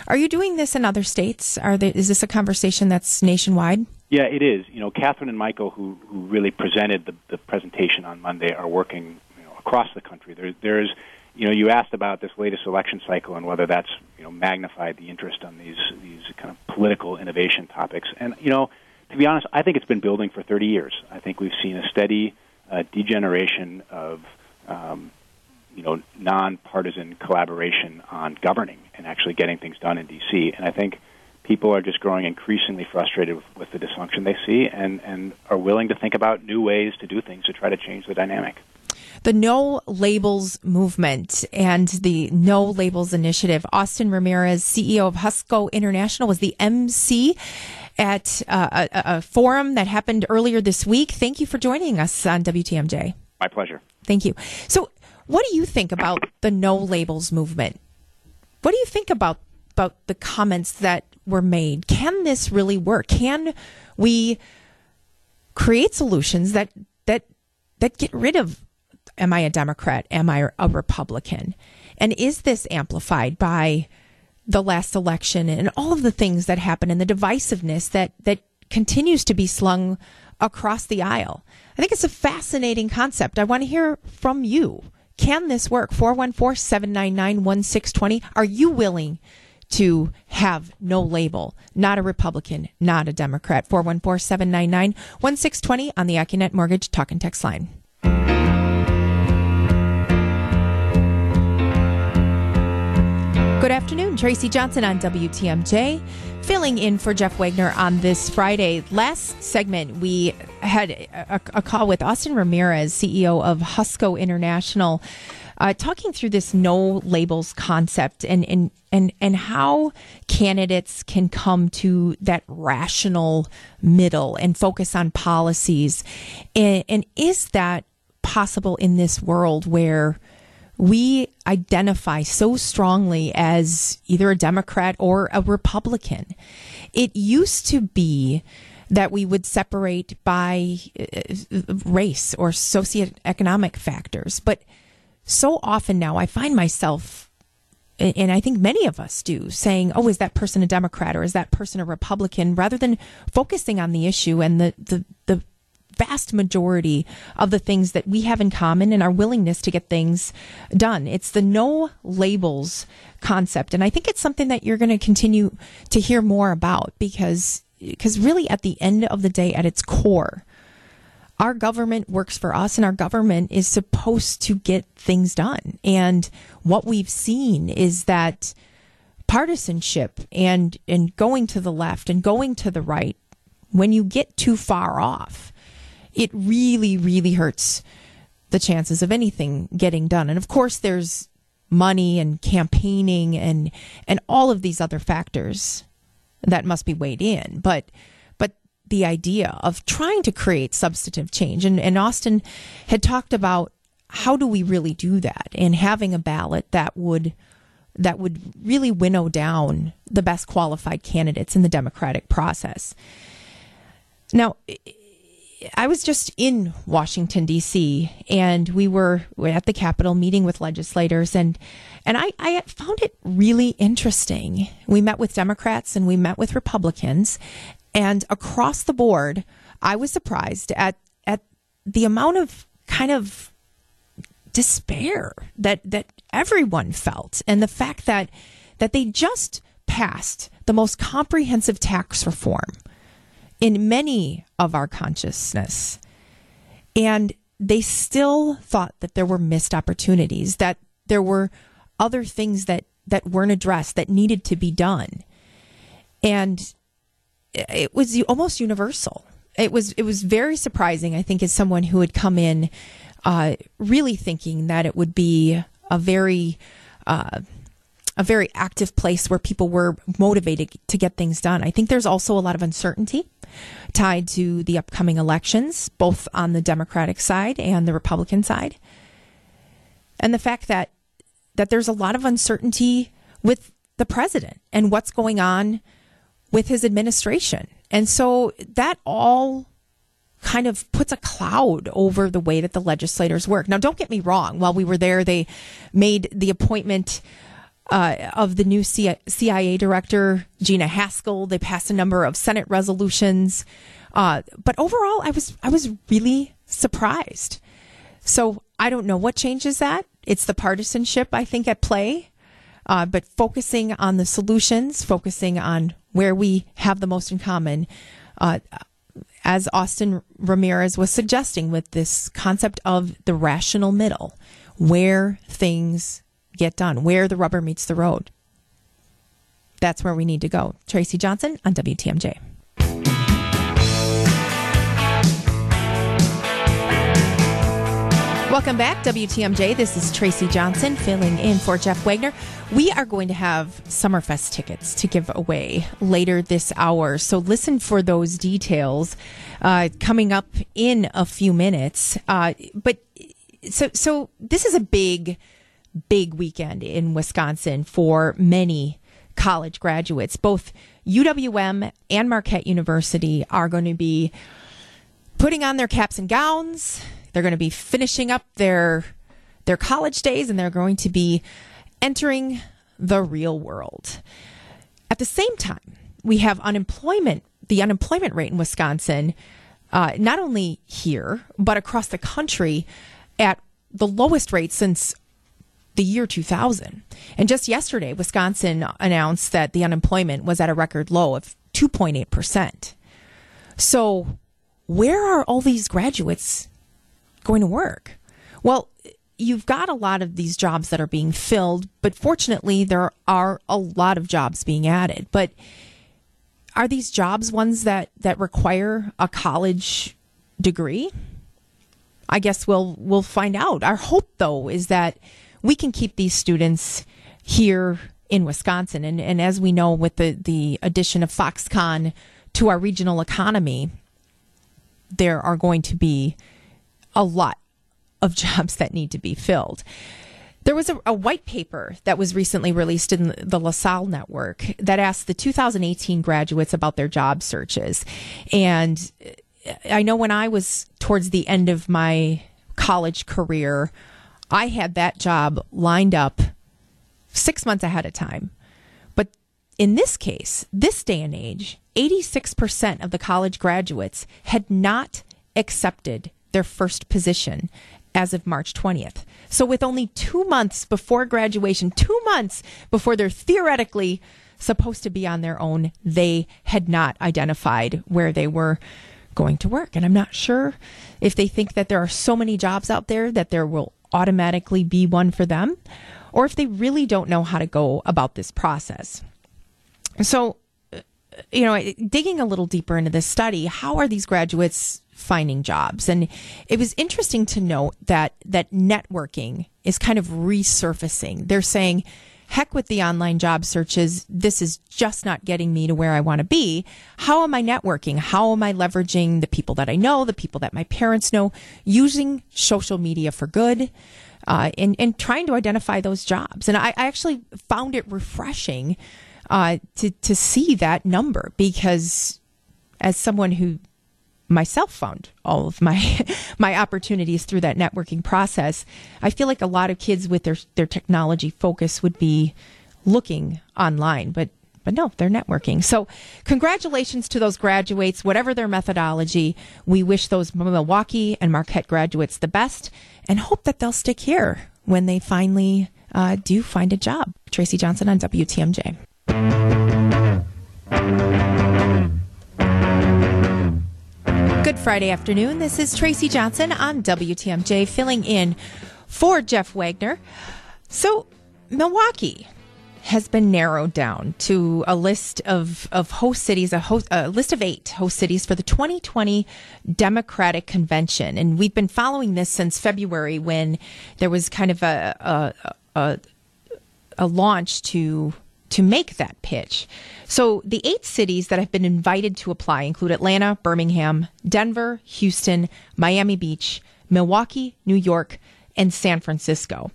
A: Are you doing this in other states? Are they, is this a conversation that's nationwide?
K: Yeah, it is. You know, Katherine and Michael, who, who really presented the, the presentation on Monday, are working you know, across the country. There, there's you know, you asked about this latest election cycle and whether that's you know magnified the interest on these these kind of political innovation topics. And you know, to be honest, I think it's been building for 30 years. I think we've seen a steady uh, degeneration of um, you know nonpartisan collaboration on governing and actually getting things done in D.C. And I think people are just growing increasingly frustrated with, with the dysfunction they see and, and are willing to think about new ways to do things to try to change the dynamic
A: the No Labels movement and the No Labels initiative. Austin Ramirez, CEO of Husco International, was the MC at uh, a, a, forum that happened earlier this week. Thank you for joining us on WTMJ.
K: My pleasure.
A: Thank you. So, what do you think about the No Labels movement? What do you think about about the comments that were made? Can this really work? Can we create solutions that that that get rid of Am I a Democrat? Am I a Republican? And is this amplified by the last election and all of the things that happen and the divisiveness that, that continues to be slung across the aisle? I think it's a fascinating concept. I want to hear from you. Can this work? 414 799 1620. Are you willing to have no label, not a Republican, not a Democrat? 414 799 1620 on the AccuNet Mortgage Talk and Text line. Good afternoon. Tracy Johnson on WTMJ, filling in for Jeff Wagner on this Friday. Last segment, we had a, a call with Austin Ramirez, CEO of Husco International, uh, talking through this no labels concept and, and, and, and how candidates can come to that rational middle and focus on policies. And, and is that possible in this world where we identify so strongly as either a Democrat or a Republican. It used to be that we would separate by uh, race or socioeconomic factors, but so often now I find myself, and I think many of us do, saying, oh, is that person a Democrat or is that person a Republican, rather than focusing on the issue and the, the, the vast majority of the things that we have in common and our willingness to get things done. It's the no labels concept. And I think it's something that you're going to continue to hear more about because, because really at the end of the day, at its core, our government works for us and our government is supposed to get things done. And what we've seen is that partisanship and, and going to the left and going to the right, when you get too far off, it really, really hurts the chances of anything getting done. And of course, there's money and campaigning and and all of these other factors that must be weighed in. But but the idea of trying to create substantive change and, and Austin had talked about how do we really do that and having a ballot that would that would really winnow down the best qualified candidates in the democratic process. Now, I was just in Washington D.C. and we were at the Capitol meeting with legislators and and I, I found it really interesting. We met with Democrats and we met with Republicans, and across the board, I was surprised at at the amount of kind of despair that that everyone felt, and the fact that that they just passed the most comprehensive tax reform in many of our consciousness. And they still thought that there were missed opportunities, that there were other things that, that weren't addressed that needed to be done. And it was almost universal. It was it was very surprising, I think, as someone who had come in uh, really thinking that it would be a very uh, a very active place where people were motivated to get things done. I think there's also a lot of uncertainty tied to the upcoming elections, both on the Democratic side and the Republican side. And the fact that that there's a lot of uncertainty with the president and what's going on with his administration. And so that all kind of puts a cloud over the way that the legislators work. Now, don't get me wrong. While we were there, they made the appointment uh, of the new CIA director, Gina Haspel. They passed a number of Senate resolutions. Uh, but overall, I was I was really surprised. So I don't know what changes that. It's the partisanship I think at play, uh, but focusing on the solutions, focusing on where we have the most in common. Uh, as Austin Ramirez was suggesting with this concept of the rational middle, where things get done, where the rubber meets the road. That's where we need to go. Tracy Johnson on WTMJ. Welcome back, WTMJ. This is Tracy Johnson filling in for Jeff Wagner. We are going to have Summerfest tickets to give away later this hour. So listen for those details uh, coming up in a few minutes. Uh, but so, so this is a big big weekend in Wisconsin for many college graduates. Both UWM and Marquette University are going to be putting on their caps and gowns. They're going to be finishing up their their college days and they're going to be entering the real world. At the same time, we have unemployment, the unemployment rate in Wisconsin, uh, not only here, but across the country at the lowest rate since the year 2000. And just yesterday, Wisconsin announced that the unemployment was at a record low of 2.8%. So, where are all these graduates going to work? Well, you've got a lot of these jobs that are being filled, but fortunately, there are a lot of jobs being added. But are these jobs ones that, that require a college degree? I guess we'll we'll find out. Our hope though is that we can keep these students here in Wisconsin. And, and as we know, with the, the addition of Foxconn to our regional economy, there are going to be a lot of *laughs* jobs that need to be filled. There was a, a, white paper that was recently released in the LaSalle Network that asked the 2018 graduates about their job searches. And uh, I know when I was towards the end of my college career, I had that job lined up six months ahead of time. But in this case, this day and age, 86% of the college graduates had not accepted their first position as of March 20th. So, with only two months before graduation, two months before they're theoretically supposed to be on their own, they had not identified where they were going to work. And I'm not sure if they think that there are so many jobs out there that there will automatically be one for them, or if they really don't know how to go about this process. So, uh, you know, digging a little deeper into this study, how are these graduates finding jobs? And it was interesting to note that that networking is kind of resurfacing. They're saying, heck with the online job searches. This is just not getting me to where I want to be. How am I networking? How am I leveraging the people that I know, the people that my parents know, using social media for good? Uh, and, and trying to identify those jobs. And I, I actually found it refreshing uh, to to see that number because as someone who myself found all of my *laughs* my opportunities through that networking process, I feel like a lot of kids with their their technology focus would be looking online, but but no, they're networking. So, congratulations to those graduates, whatever their methodology. We wish those Milwaukee and Marquette graduates the best and hope that they'll stick here when they finally uh, do find a job. Tracy Johnson on WTMJ. Good Friday afternoon. This is Tracy Johnson on WTMJ filling in for Jeff Wagner. So, Milwaukee has been narrowed down to a list of, of host cities, a, host, a list of eight host cities for the 2020 Democratic Convention. And we've been following this since February when there was kind of a, a, a, a launch to to make that pitch. So the eight cities that have been invited to apply include Atlanta, Birmingham, Denver, Houston, Miami Beach, Milwaukee, New York, and San Francisco.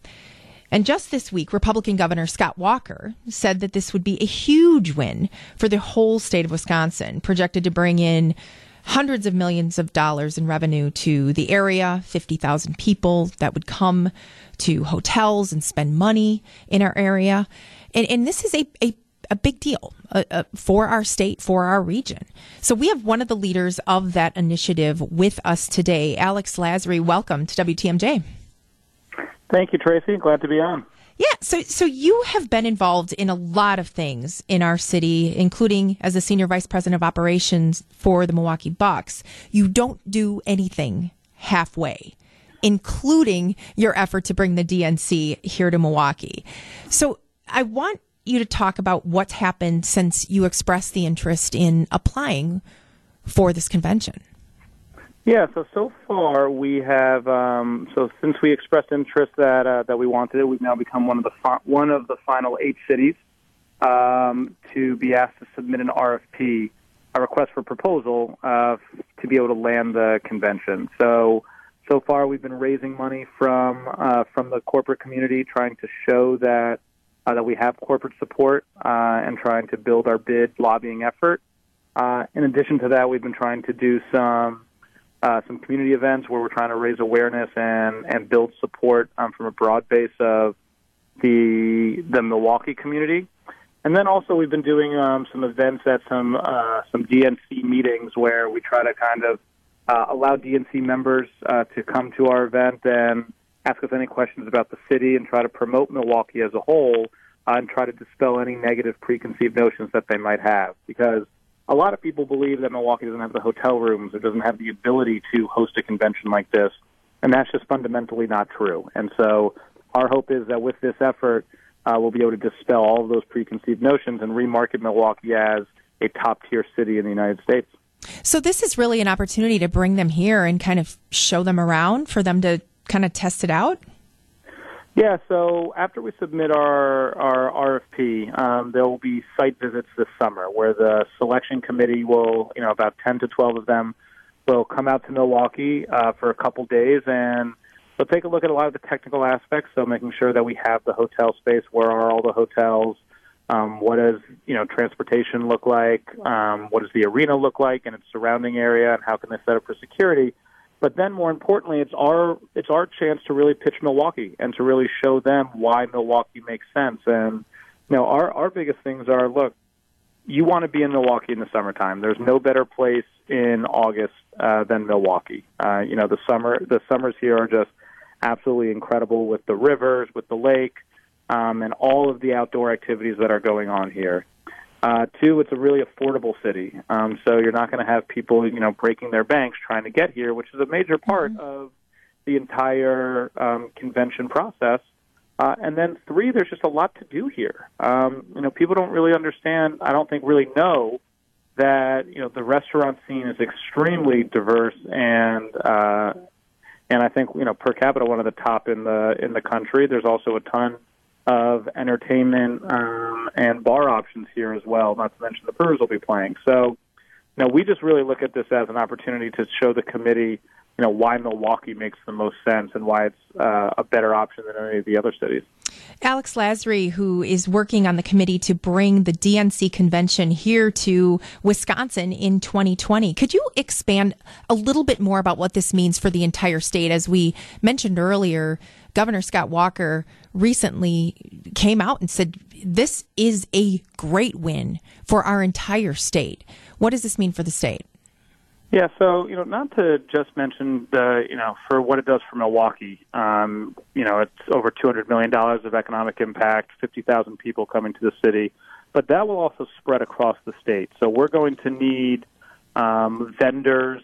A: And just this week, Republican Governor Scott Walker said that this would be a huge win for the whole state of Wisconsin, projected to bring in hundreds of millions of dollars in revenue to the area, 50,000 people that would come to hotels and spend money in our area. And, and this is a, a, a big deal uh, uh, for our state, for our region. So we have one of the leaders of that initiative with us today. Alex Lasry, welcome to WTMJ.
L: Thank you, Tracy. Glad to be on.
A: Yeah, so so you have been involved in a lot of things in our city, including as the senior vice president of operations for the Milwaukee Bucks. You don't do anything halfway, including your effort to bring the DNC here to Milwaukee. So I want you to talk about what's happened since you expressed the interest in applying for this convention.
L: Yeah, so so far we have um, so since we expressed interest that uh, that we wanted it, we've now become one of the fi- one of the final eight cities um, to be asked to submit an RFP, a request for proposal, uh, to be able to land the convention. So so far we've been raising money from uh, from the corporate community, trying to show that uh, that we have corporate support uh, and trying to build our bid lobbying effort. Uh, in addition to that, we've been trying to do some uh, some community events where we're trying to raise awareness and and build support um, from a broad base of the the Milwaukee community. And then also we've been doing um, some events at some uh, some DNC meetings where we try to kind of uh, allow DNC members to come to our event and ask us any questions about the city and try to promote Milwaukee as a whole uh, and try to dispel any negative preconceived notions that they might have because a lot of people believe that Milwaukee doesn't have the hotel rooms or doesn't have the ability to host a convention like this, and that's just fundamentally not true. And so, our hope is that with this effort, uh, we'll be able to dispel all of those preconceived notions and remarket Milwaukee as a top tier city in the United States.
A: So, this is really an opportunity to bring them here and kind of show them around for them to kind of test it out.
L: Yeah, so after we submit our our RFP, um, there will be site visits this summer where the selection committee will, you know, about ten to twelve of them will come out to Milwaukee uh, for a couple days and they'll take a look at a lot of the technical aspects. So making sure that we have the hotel space. Where are all the hotels? Um, what does you know transportation look like? Um, what does the arena look like and its surrounding area? And how can they set up for security? But then, more importantly, it's our it's our chance to really pitch Milwaukee and to really show them why Milwaukee makes sense. And you know, our our biggest things are look, you want to be in Milwaukee in the summertime. There's no better place in August uh, than Milwaukee. Uh, you know, the summer the summers here are just absolutely incredible with the rivers, with the lake, um, and all of the outdoor activities that are going on here. Uh, two, it's a really affordable city, um, so you're not going to have people, you know, breaking their banks trying to get here, which is a major part mm-hmm. of the entire um, convention process. Uh, and then three, there's just a lot to do here. Um, you know, people don't really understand. I don't think really know that you know the restaurant scene is extremely diverse and uh, and I think you know per capita one of the top in the in the country. There's also a ton of entertainment um, and bar options here as well. Not to mention the Brewers will be playing. So, you know, we just really look at this as an opportunity to show the committee, you know, why Milwaukee makes the most sense and why it's uh, a better option than any of the other cities.
A: Alex Lasry, who is working on the committee to bring the DNC convention here to Wisconsin in 2020. Could you expand a little bit more about what this means for the entire state? As we mentioned earlier, Governor Scott Walker recently came out and said this is a great win for our entire state. What does this mean for the state?
L: Yeah, so you know, not to just mention the you know for what it does for Milwaukee. Um, you know, it's over two hundred million dollars of economic impact, fifty thousand people coming to the city, but that will also spread across the state. So we're going to need um, vendors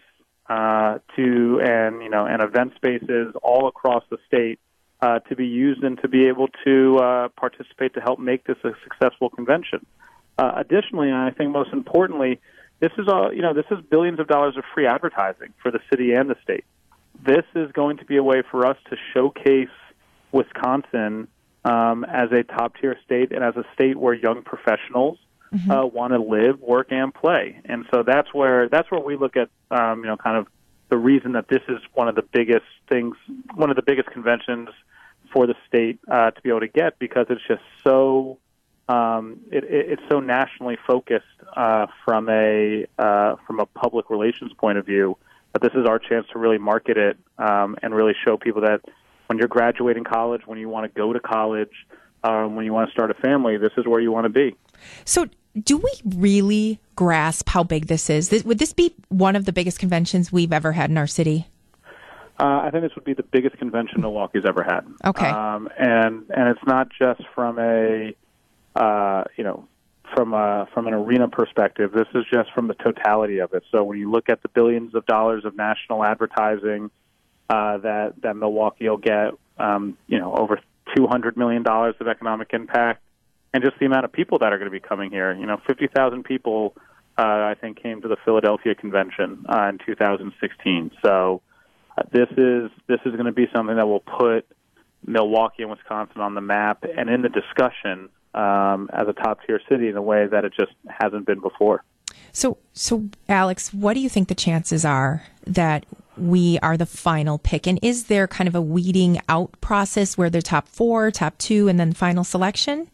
L: uh, to and you know and event spaces all across the state uh, to be used and to be able to uh, participate to help make this a successful convention. Uh, additionally, and I think most importantly this is all you know. This is billions of dollars of free advertising for the city and the state. This is going to be a way for us to showcase Wisconsin um, as a top tier state and as a state where young professionals mm-hmm. uh, want to live, work, and play. And so that's where that's where we look at um, you know kind of the reason that this is one of the biggest things, one of the biggest conventions for the state uh, to be able to get because it's just so um, it, it, it's so nationally focused uh, from a uh, from a public relations point of view that this is our chance to really market it um, and really show people that when you're graduating college, when you want to go to college, um, when you want to start a family, this is where you want to be.
A: So, do we really grasp how big this is? This, would this be one of the biggest conventions we've ever had in our city?
L: Uh, I think this would be the biggest convention Milwaukee's ever had.
A: Okay,
L: um, and and it's not just from a uh, you know, from a, from an arena perspective, this is just from the totality of it. So when you look at the billions of dollars of national advertising uh, that that Milwaukee will get, um, you know, over two hundred million dollars of economic impact, and just the amount of people that are going to be coming here. You know, fifty thousand people, uh, I think, came to the Philadelphia convention uh, in 2016. So this is this is going to be something that will put Milwaukee and Wisconsin on the map and in the discussion um, as a top tier city in a way that it just hasn't been before.
A: So, so Alex, what do you think the chances are that we are the final pick? And is there kind of a weeding out process where the top four, top two, and then final selection?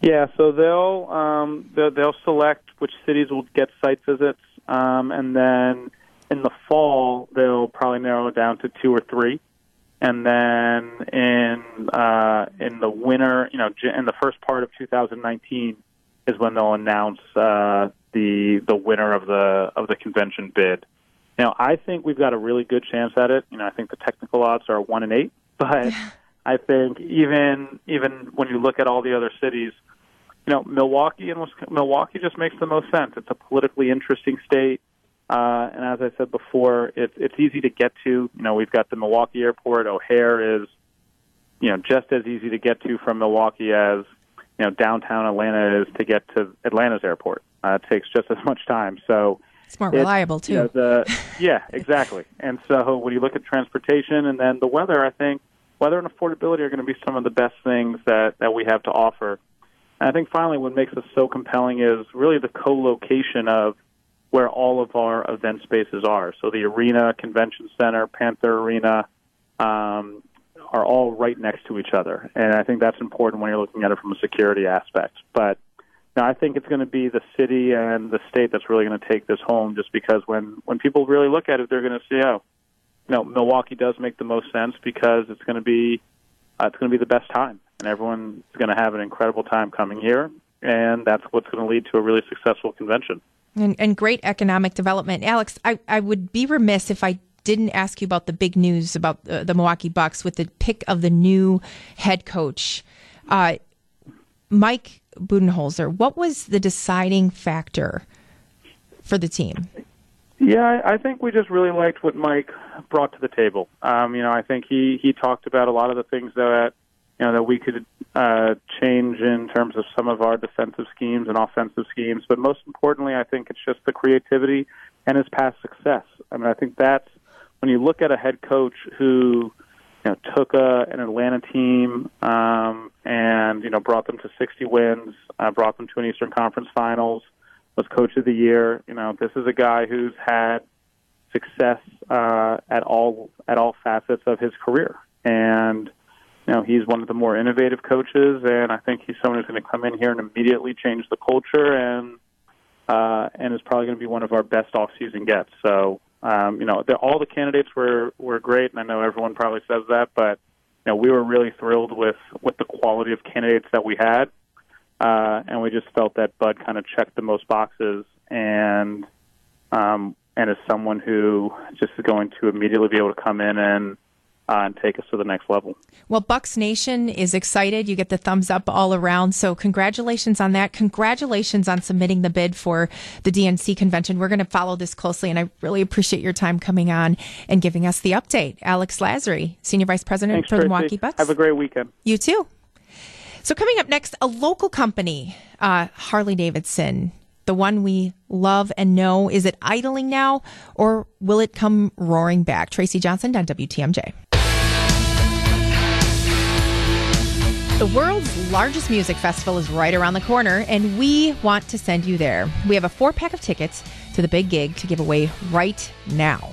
L: Yeah, so they'll um, they'll, they'll select which cities will get site visits, um, and then in the fall they'll probably narrow it down to two or three and then in uh, in the winter, you know, in the first part of 2019 is when they'll announce uh, the the winner of the of the convention bid. Now, I think we've got a really good chance at it. You know, I think the technical odds are one in eight, *laughs* but I think even even when you look at all the other cities, you know, Milwaukee and Milwaukee just makes the most sense. It's a politically interesting state. Uh, and as I said before, it, it's easy to get to. You know, we've got the Milwaukee airport. O'Hare is, you know, just as easy to get to from Milwaukee as, you know, downtown Atlanta is to get to Atlanta's airport. Uh, it takes just as much time. So
A: it's more reliable too.
L: You know, the, *laughs* yeah, exactly. And so when you look at transportation and then the weather, I think weather and affordability are going to be some of the best things that that we have to offer. And I think finally, what makes us so compelling is really the co-location of where all of our event spaces are. So the arena, convention center, Panther Arena, um, are all right next to each other, and I think that's important when you're looking at it from a security aspect. But no, I think it's going to be the city and the state that's really going to take this home, just because when when people really look at it, they're going to see, oh, you know, Milwaukee does make the most sense because it's going to be uh, it's going to be the best time, and everyone's going to have an incredible time coming here, and that's what's going to lead to a really successful convention.
A: And, and great economic development. Alex, I, I would be remiss if I didn't ask you about the big news about the, the Milwaukee Bucks with the pick of the new head coach, uh, Mike Budenholzer. What was the deciding factor for the team?
L: Yeah, I think we just really liked what Mike brought to the table. Um, you know, I think he he talked about a lot of the things that you know that we could uh, change in terms of some of our defensive schemes and offensive schemes, but most importantly, I think it's just the creativity and his past success. I mean, I think that's when you look at a head coach who you know took a, an Atlanta team um, and you know brought them to 60 wins, uh, brought them to an Eastern Conference Finals was Coach of the Year. You know, this is a guy who's had success uh, at all at all facets of his career, and you know he's one of the more innovative coaches, and I think he's someone who's going to come in here and immediately change the culture, and uh, and is probably going to be one of our best off-season gets. So. Um, you know, all the candidates were were great, and I know everyone probably says that, but you know, we were really thrilled with with the quality of candidates that we had uh, and we just felt that Bud kind of checked the most boxes, and um, and is someone who just is going to immediately be able to come in and uh, and take us to the next level.
A: Well, Bucks Nation is excited. You get the thumbs up all around. So, congratulations on that. Congratulations on submitting the bid for the DNC convention. We're going to follow this closely, and I really appreciate your time coming on and giving us the update. Alex Lasry, Senior Vice President
L: Thanks,
A: for
L: the
A: Milwaukee Bucks.
L: Have a great weekend.
A: You too. So, coming up next, a local company, uh, Harley Davidson, the one we love and know. Is it idling now or will it come roaring back? Tracy Johnson on WTMJ. The world's largest music festival is right around the corner, and we want to send you there. We have a four pack of tickets to the big gig to give away right now.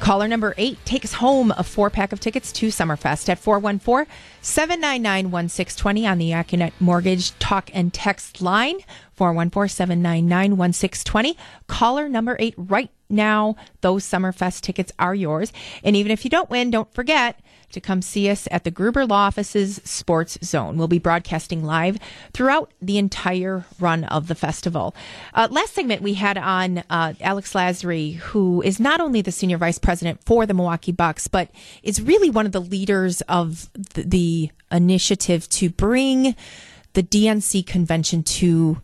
A: Caller number eight takes home a four pack of tickets to Summerfest at 414 799 1620 on the Accunet Mortgage Talk and Text line. 414 799 1620. Caller number eight right now. Those Summerfest tickets are yours. And even if you don't win, don't forget to come see us at the Gruber Law Office's Sports Zone. We'll be broadcasting live throughout the entire run of the festival. Uh, last segment, we had on uh, Alex Lasry, who is not only the senior vice president for the Milwaukee Bucks, but is really one of the leaders of the initiative to bring the DNC convention to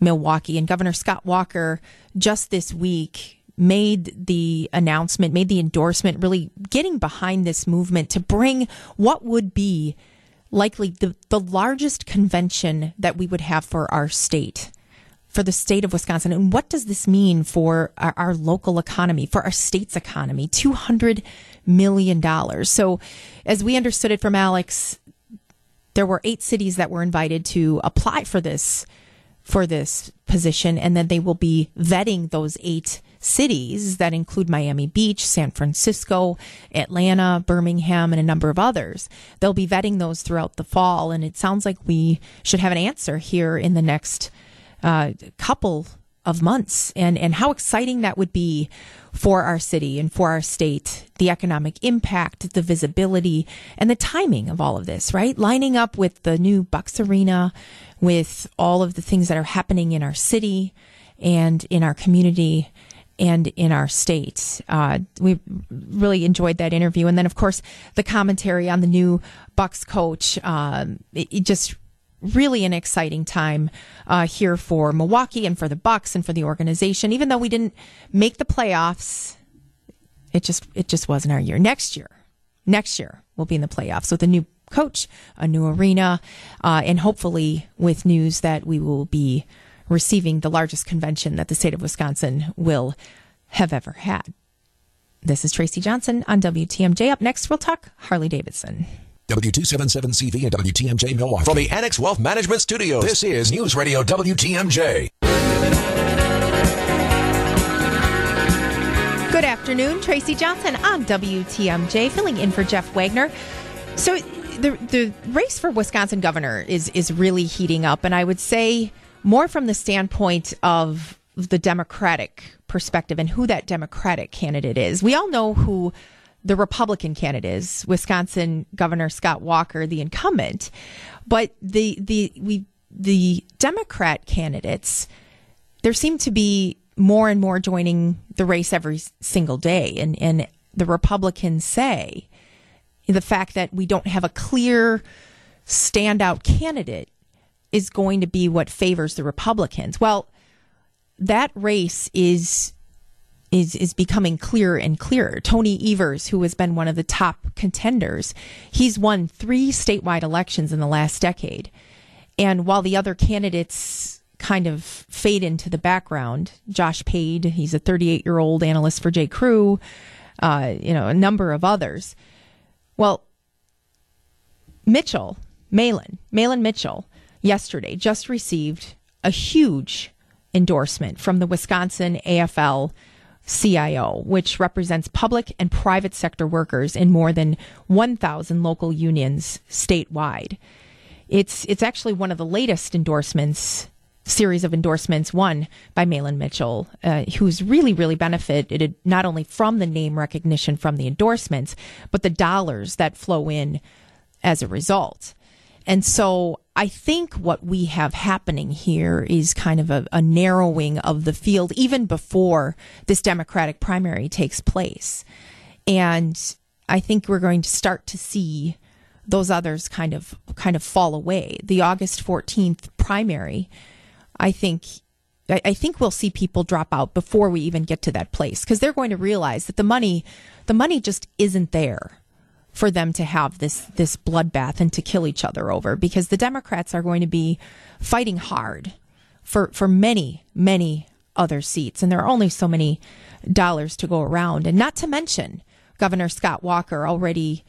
A: Milwaukee. And Governor Scott Walker just this week made the announcement, made the endorsement, really getting behind this movement to bring what would be likely the, the largest convention that we would have for our state, for the state of Wisconsin. And what does this mean for our, our local economy, for our state's economy? $200 million. So, as we understood it from Alex, there were eight cities that were invited to apply for this for this position and then they will be vetting those eight cities that include Miami Beach, San Francisco, Atlanta, Birmingham, and a number of others. They'll be vetting those throughout the fall, and it sounds like we should have an answer here in the next uh, couple of months. And and how exciting that would be for our city and for our state, the economic impact, the visibility, and the timing of all of this, right? Lining up with the new Bucks Arena, with all of the things that are happening in our city and in our community and in our state. Uh, we really enjoyed that interview. And then, of course, the commentary on the new Bucks coach. Um, it, it just really an exciting time uh, here for Milwaukee and for the Bucks and for the organization. Even though we didn't make the playoffs, it just it just wasn't our year. Next year, next year we'll be in the playoffs with a new coach, a new arena, uh, and hopefully with news that we will be receiving the largest convention that the state of Wisconsin will have ever had. This is Tracy Johnson on WTMJ. Up next, we'll talk Harley Davidson.
H: W277CV and WTMJ Milwaukee. From the Annex Wealth Management Studios, this is News Radio WTMJ.
A: Good afternoon, Tracy Johnson on WTMJ, filling in for Jeff Wagner. So the the race for Wisconsin governor is is really heating up, and I would say more from the standpoint of the Democratic perspective and who that Democratic candidate is. We all know who the Republican candidate is, Wisconsin Governor Scott Walker, the incumbent, but the the we the Democrat candidates there seem to be more and more joining the race every single day. And, and the Republicans say the fact that we don't have a clear standout candidate is going to be what favors the Republicans. Well, that race is is is becoming clearer and clearer. Tony Evers, who has been one of the top contenders, he's won three statewide elections in the last decade. And while the other candidates kind of fade into the background. Josh Pade, he's a 38 year old analyst for J. Crew, uh, you know, a number of others. Well, Mitchell, Mahlon, Mahlon Mitchell, yesterday just received a huge endorsement from the Wisconsin AFL CIO, which represents public and private sector workers in more than 1,000 local unions statewide. It's it's actually one of the latest endorsements series of endorsements, one by Mahlon Mitchell, uh, who's really, really benefited not only from the name recognition from the endorsements, but the dollars that flow in as a result. And so I think what we have happening here is kind of a, a narrowing of the field even before this Democratic primary takes place. And I think we're going to start to see those others kind of kind of fall away. The August 14th primary I think I, think we'll see people drop out before we even get to that place because they're going to realize that the money the money just isn't there for them to have this this bloodbath and to kill each other over because the Democrats are going to be fighting hard for for many many other seats. And there are only so many dollars to go around. And not to mention Governor Scott Walker already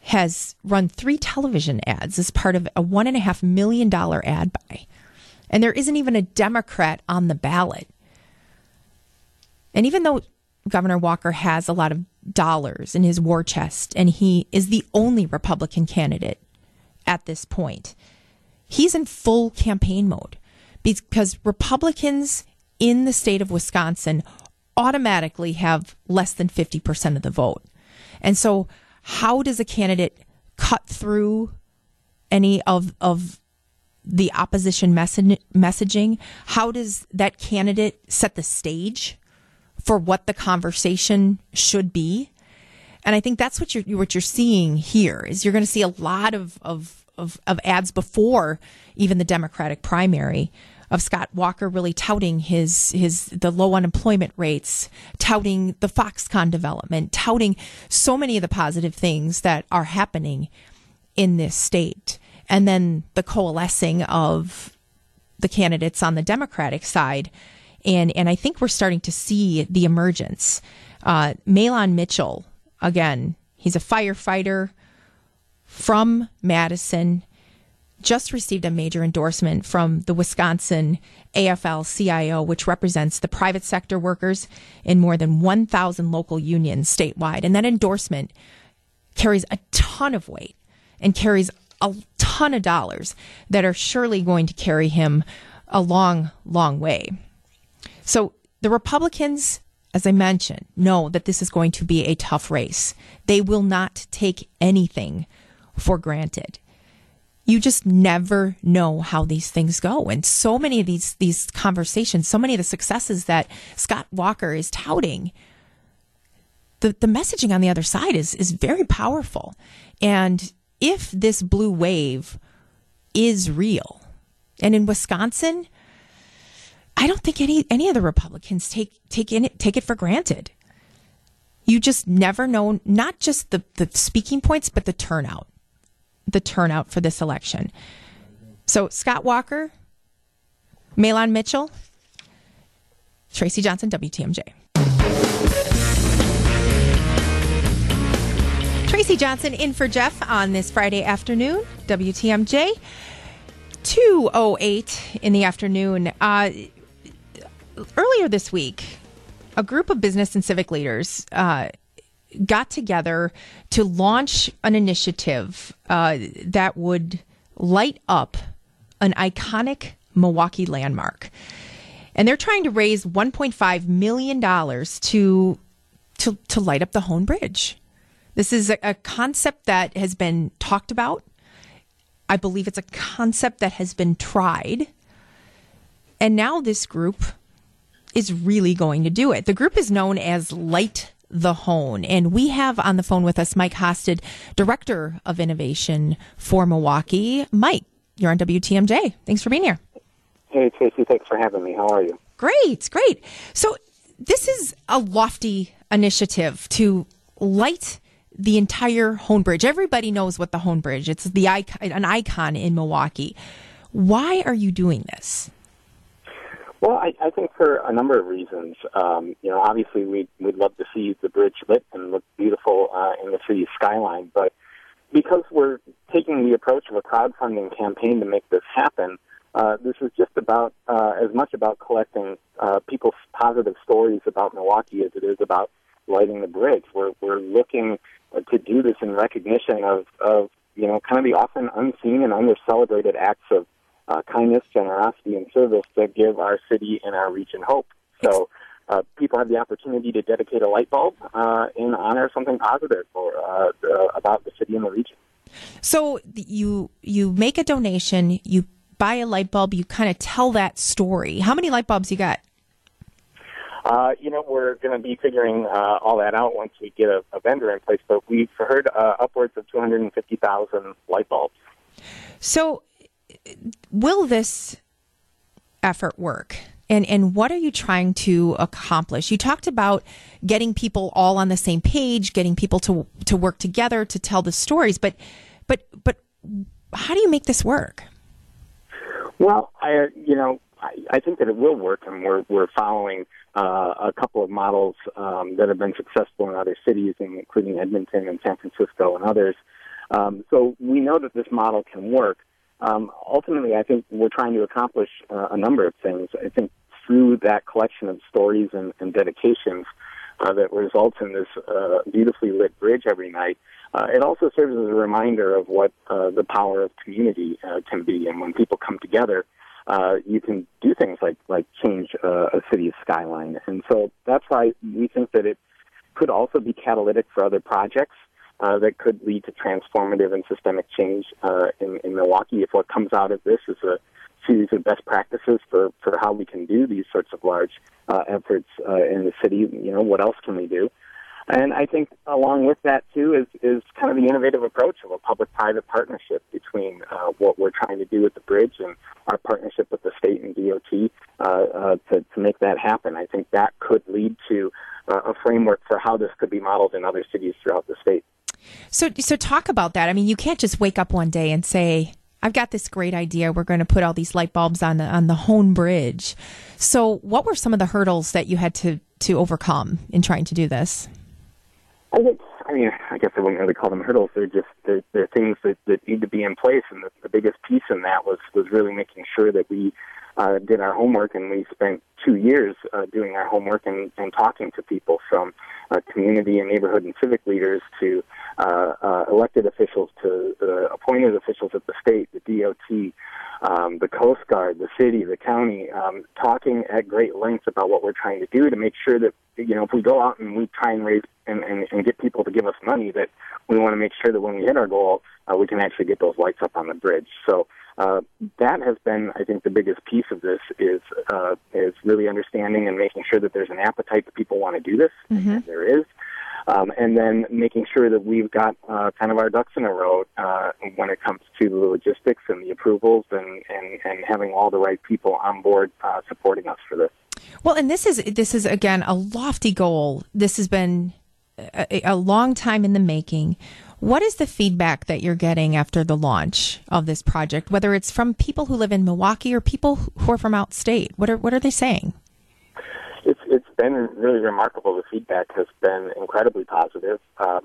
A: has run three television ads as part of a one and a half million dollar ad buy. And there isn't even a Democrat on the ballot. And even though Governor Walker has a lot of dollars in his war chest and he is the only Republican candidate at this point, he's in full campaign mode because Republicans in the state of Wisconsin automatically have less than 50% of the vote. And so, how does a candidate cut through any of, of the opposition messaging? How does that candidate set the stage for what the conversation should be? And I think that's what you're what you're seeing here is you're going to see a lot of, of, of, of ads before even the Democratic primary of Scott Walker really touting his his the low unemployment rates, touting the Foxconn development, touting so many of the positive things that are happening in this state and then the coalescing of the candidates on the Democratic side. And, and I think we're starting to see the emergence. Uh, Mahlon Mitchell, again, he's a firefighter from Madison, just received a major endorsement from the Wisconsin AFL CIO, which represents the private sector workers in more than 1,000 local unions statewide. And that endorsement carries a ton of weight and carries a ton of dollars that are surely going to carry him a long, long way. So the Republicans, as I mentioned, know that this is going to be a tough race. They will not take anything for granted. You just never know how these things go. And so many of these, these conversations, so many of the successes that Scott Walker is touting, the, the messaging on the other side is, is very powerful. And if this blue wave is real, and in Wisconsin, I don't think any any of the Republicans take take in it, take it for granted. You just never know not just the, the speaking points, but the turnout. The turnout for this election. So Scott Walker, Mahlon Mitchell, Tracy Johnson, WTMJ. Tracy Johnson in for Jeff on this Friday afternoon, WTMJ. 208 in the afternoon. Uh, earlier this week, a group of business and civic leaders uh, got together to launch an initiative uh, that would light up an iconic Milwaukee landmark. And they're trying to raise $1.5 million to, to, to light up the Hoan Bridge. This is a, a concept that has been talked about. I believe it's a concept that has been tried. And now this group is really going to do it. The group is known as Light the Hoan. And we have on the phone with us Mike Hostad, Director of Innovation for Milwaukee. Mike, you're on WTMJ. Thanks for being here.
M: Hey, Tracy, thanks for having me. How are you?
A: Great, great. So, this is a lofty initiative to light the entire Hoan Bridge. Everybody knows what the Hoan Bridge. It's the icon, an icon in Milwaukee. Why are you doing this?
M: Well, I, I think for a number of reasons. Um, you know, obviously we'd, we'd love to see the bridge lit and look beautiful uh, in the city skyline, but because we're taking the approach of a crowdfunding campaign to make this happen, uh, this is just about uh, as much about collecting uh, people's positive stories about Milwaukee as it is about lighting the bridge. We're we're looking to do this in recognition of of you know kind of the often unseen and under celebrated acts of uh, kindness, generosity, and service that give our city and our region hope. So uh, people have the opportunity to dedicate a light bulb uh, in honor of something positive or uh, uh, about the city and the region.
A: So you you make a donation, you buy a light bulb, you kind of tell that story. How many light bulbs you got?
M: Uh, you know, we're going to be figuring uh, all that out once we get a, a vendor in place, but we've heard uh, upwards of 250,000 light bulbs.
A: So will this effort work? And and what are you trying to accomplish? You talked about getting people all on the same page, getting people to to work together to tell the stories, but but but how do you make this work?
M: Well, I you know I, I think that it will work, and we're we're following uh, a couple of models um, that have been successful in other cities, including Edmonton and San Francisco and others. Um, so we know that this model can work um, ultimately, I think we're trying to accomplish uh, a number of things. I think through that collection of stories and, and dedications uh, that results in this uh, beautifully lit bridge every night, uh, it also serves as a reminder of what uh, the power of community uh, can be. And when people come together, you can do things like like change a city's skyline. And so that's why we think that it could also be catalytic for other projects uh, that could lead to transformative and systemic change uh, in, in Milwaukee. If what comes out of this is a series of best practices for, for how we can do these sorts of large uh, efforts uh, in the city, you know, what else can we do? And I think along with that too is is kind of the innovative approach of a public-private partnership between uh, what we're trying to do with the bridge and our partnership with the state and DOT uh, uh, to to make that happen. I think that could lead to uh, a framework for how this could be modeled in other cities throughout the state.
A: So, so talk about that. I mean, you can't just wake up one day and say, "I've got this great idea. We're going to put all these light bulbs on the on the Hoan Bridge." So, what were some of the hurdles that you had to to overcome in trying to do this?
M: I think, I mean, I guess I wouldn't really call them hurdles. They're just they're, they're things that, that need to be in place, and the, the biggest piece in that was was really making sure that we uh, did our homework, and we spent two years uh, doing our homework and, and talking to people from uh, community and neighborhood and civic leaders to uh, uh, elected officials to uh, appointed officials at the state, the DOT, um, the Coast Guard, the city, the county, um, talking at great lengths about what we're trying to do to make sure that you know if we go out and we try and raise and, and, and get people to give us money, that we want to make sure that when we hit our goal, uh, we can actually get those lights up on the bridge. So that has been, I think, the biggest piece of this is is really understanding and making sure that there's an appetite that people want to do this. Mm-hmm. there is. Um, and then making sure that we've got uh, kind of our ducks in a row uh, when it comes to the logistics and the approvals and, and, and having all the right people on board uh, supporting us for this.
A: Well, and this is this is again a lofty goal. This has been a, a long time in the making. What is the feedback that you're getting after the launch of this project, whether it's from people who live in Milwaukee or people who are from outstate? What are what are they saying?
M: It's it's been really remarkable. The feedback has been incredibly positive. Um,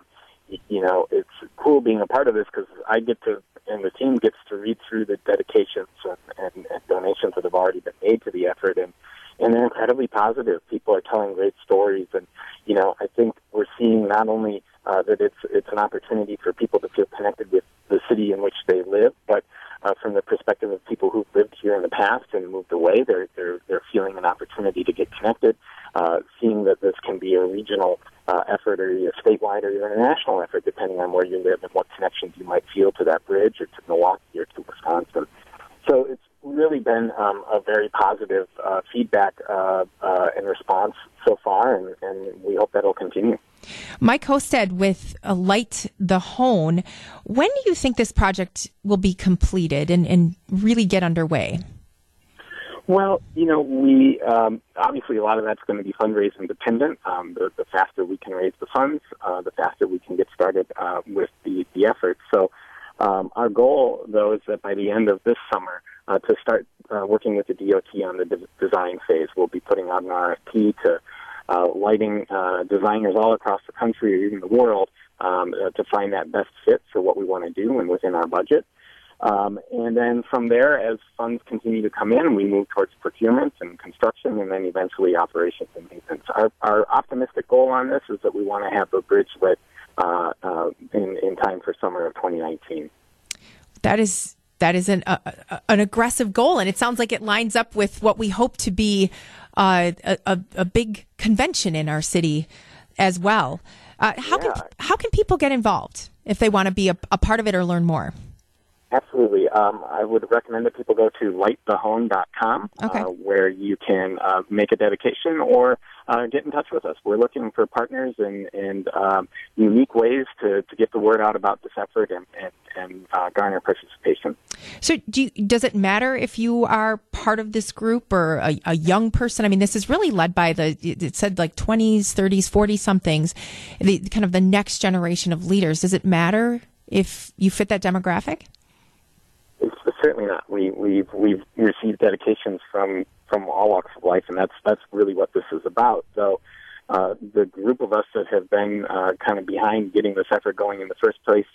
M: you know, it's cool being a part of this because I get to and the team gets to read through the dedications and, and, and donations that have already been made to the effort and and they're incredibly positive. People are telling great stories, and you know, I think we're seeing not only uh, that it's it's an opportunity for people to feel connected with the city in which they live, but uh, from the perspective of people who've lived here in the past and moved away, they're they're they're feeling an opportunity to get connected, uh, seeing that this can be a regional uh, effort or a statewide or even a national effort, depending on where you live and what connections you might feel to that bridge or to Milwaukee or to Wisconsin. So it's really been um, a very positive uh, feedback uh, uh, and response so far, and, and we hope that'll continue.
A: Mike Hostad with uh, Light the Hoan. When do you think this project will be completed and, and really get underway?
M: Well, you know, we um, obviously a lot of that's going to be fundraising dependent. Um, the, the faster we can raise the funds, uh, the faster we can get started uh, with the the effort. So, um, our goal, though, is that by the end of this summer, uh, to start uh, working with the DOT on the de- design phase. We'll be putting out an RFP to uh, lighting uh, designers all across the country or even the world um, uh, to find that best fit for what we want to do and within our budget. Um, and then from there, as funds continue to come in, we move towards procurement and construction, and then eventually operations and maintenance. Our, our optimistic goal on this is that we want to have the bridge lit uh, uh, in, in time for summer of 2019.
A: That is that is an uh, an aggressive goal, and it sounds like it lines up with what we hope to be uh, a, a, big convention in our city as well. Uh, how yeah. can how can people get involved if they want to be a, a part of it or learn more?
M: Absolutely. Um, I would recommend that people go to lightthehoan.com, okay. uh, where you can uh, make a dedication or uh, get in touch with us. We're looking for partners and, and um, unique ways to, to get the word out about this effort and, and, and uh, garner participation.
A: So, do you, does it matter if you are part of this group or a, a, young person? I mean, this is really led by the, it said like 20s, 30s, 40 somethings, the kind of the next generation of leaders. Does it matter if you fit that demographic?
M: Certainly not. We, we've we've received dedications from from all walks of life, and that's that's really what this is about. So, uh, the group of us that have been uh, kind of behind getting this effort going in the first place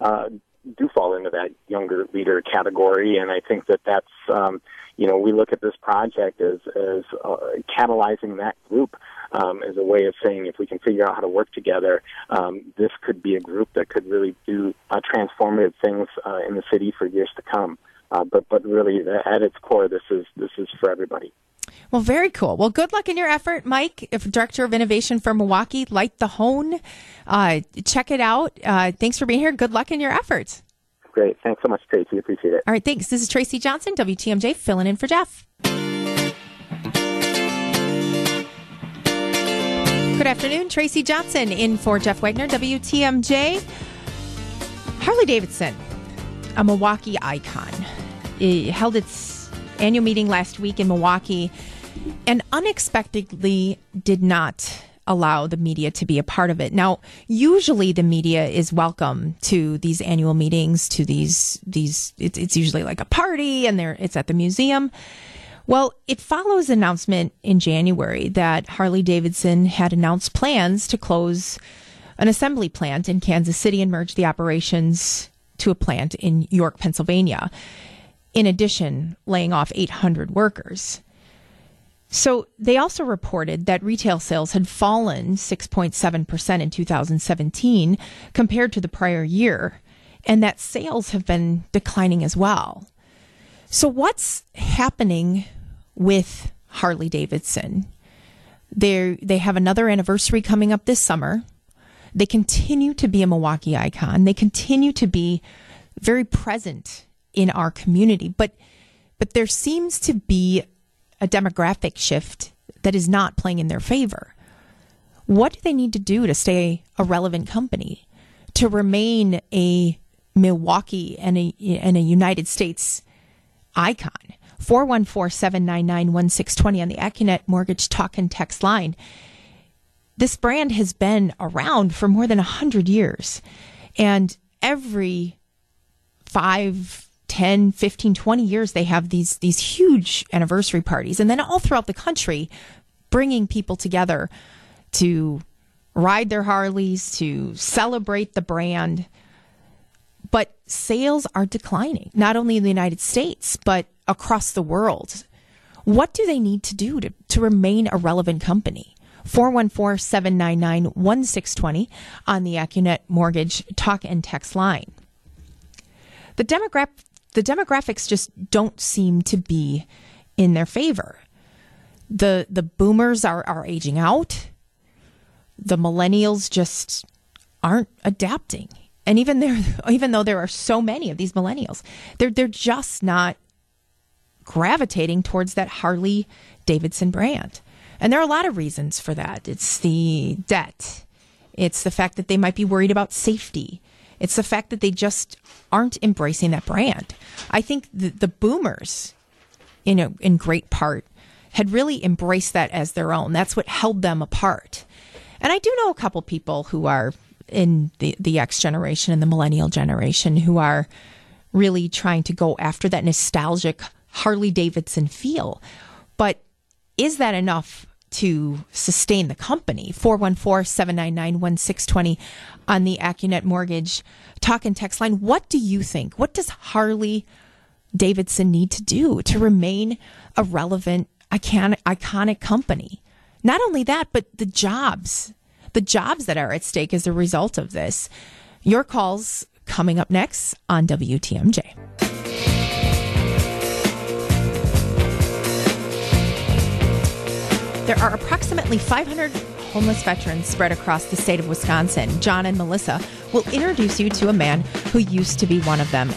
M: uh, do fall into that younger leader category, and I think that that's um, you know we look at this project as as uh, catalyzing that group um, as a way of saying if we can figure out how to work together, um, this could be a group that could really do uh, transformative things uh, in the city for years to come. Uh, but but really, at its core, this is this is for everybody.
A: Well, very cool. Well, good luck in your effort, Mike, Director of Innovation for Milwaukee. Light the Hoan. Uh, check it out. Uh, thanks for being here. Good luck in your efforts.
M: Great. Thanks so much, Tracy. Appreciate it.
A: All right. Thanks. This is Tracy Johnson, WTMJ, filling in for Jeff. Good afternoon. Tracy Johnson in for Jeff Wagner, WTMJ. Harley Davidson, a Milwaukee icon, it held its annual meeting last week in Milwaukee and unexpectedly did not allow the media to be a part of it. Now, usually the media is welcome to these annual meetings, to these these it's, it's usually like a party and there it's at the museum. Well, it follows an announcement in January that Harley Davidson had announced plans to close an assembly plant in Kansas City and merge the operations to a plant in York, Pennsylvania. In addition, laying off 800 workers. So they also reported that retail sales had fallen 6.7% in 2017 compared to the prior year, and that sales have been declining as well. So, what's happening with Harley Davidson. They they have another anniversary coming up this summer. They continue to be a Milwaukee icon. They continue to be very present in our community, but but there seems to be a demographic shift that is not playing in their favor. What do they need to do to stay a relevant company, to remain a Milwaukee and a and a United States icon? 414 799 1620 on the Accunet Mortgage Talk and Text line. This brand has been around for more than 100 years. And every five, 10, 15, 20 years, they have these, these huge anniversary parties. And then all throughout the country, bringing people together to ride their Harleys, to celebrate the brand. But sales are declining, not only in the United States, but across the world. What do they need to do to, to remain a relevant company? 414 799 1620 on the Accunet Mortgage talk and text line. The, demogra- the demographics just don't seem to be in their favor. The, the boomers are, are aging out, the millennials just aren't adapting. And even there, *laughs* even though there are so many of these millennials, they're they're just not gravitating towards that Harley Davidson brand. And there are a lot of reasons for that. It's the debt. It's the fact that they might be worried about safety. It's the fact that they just aren't embracing that brand. I think the, the boomers, you know, in great part, had really embraced that as their own. That's what held them apart. And I do know a couple people who are in the, the X generation and the millennial generation who are really trying to go after that nostalgic Harley Davidson feel. But is that enough to sustain the company? 414 799 1620 on the Accunet Mortgage talk and text line. What do you think? What does Harley Davidson need to do to remain a relevant, iconic, iconic company? Not only that, but the jobs, the jobs that are at stake as a result of this. Your calls coming up next on WTMJ. There are approximately 500 homeless veterans spread across the state of Wisconsin. John and Melissa will introduce you to a man who used to be one of them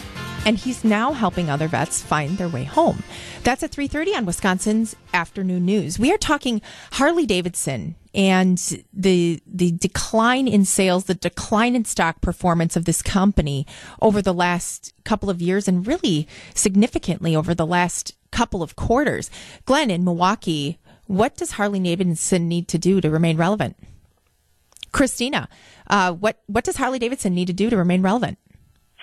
A: and he's now helping other vets find their way home. That's at 3:30 on Wisconsin's Afternoon News. We are talking Harley Davidson and the the decline in sales, the decline in stock performance of this company over the last couple of years and really significantly over the last couple of quarters. Glenn in Milwaukee, what does Harley Davidson need to do to remain relevant? Christina, uh, what what does Harley Davidson need to do to remain relevant?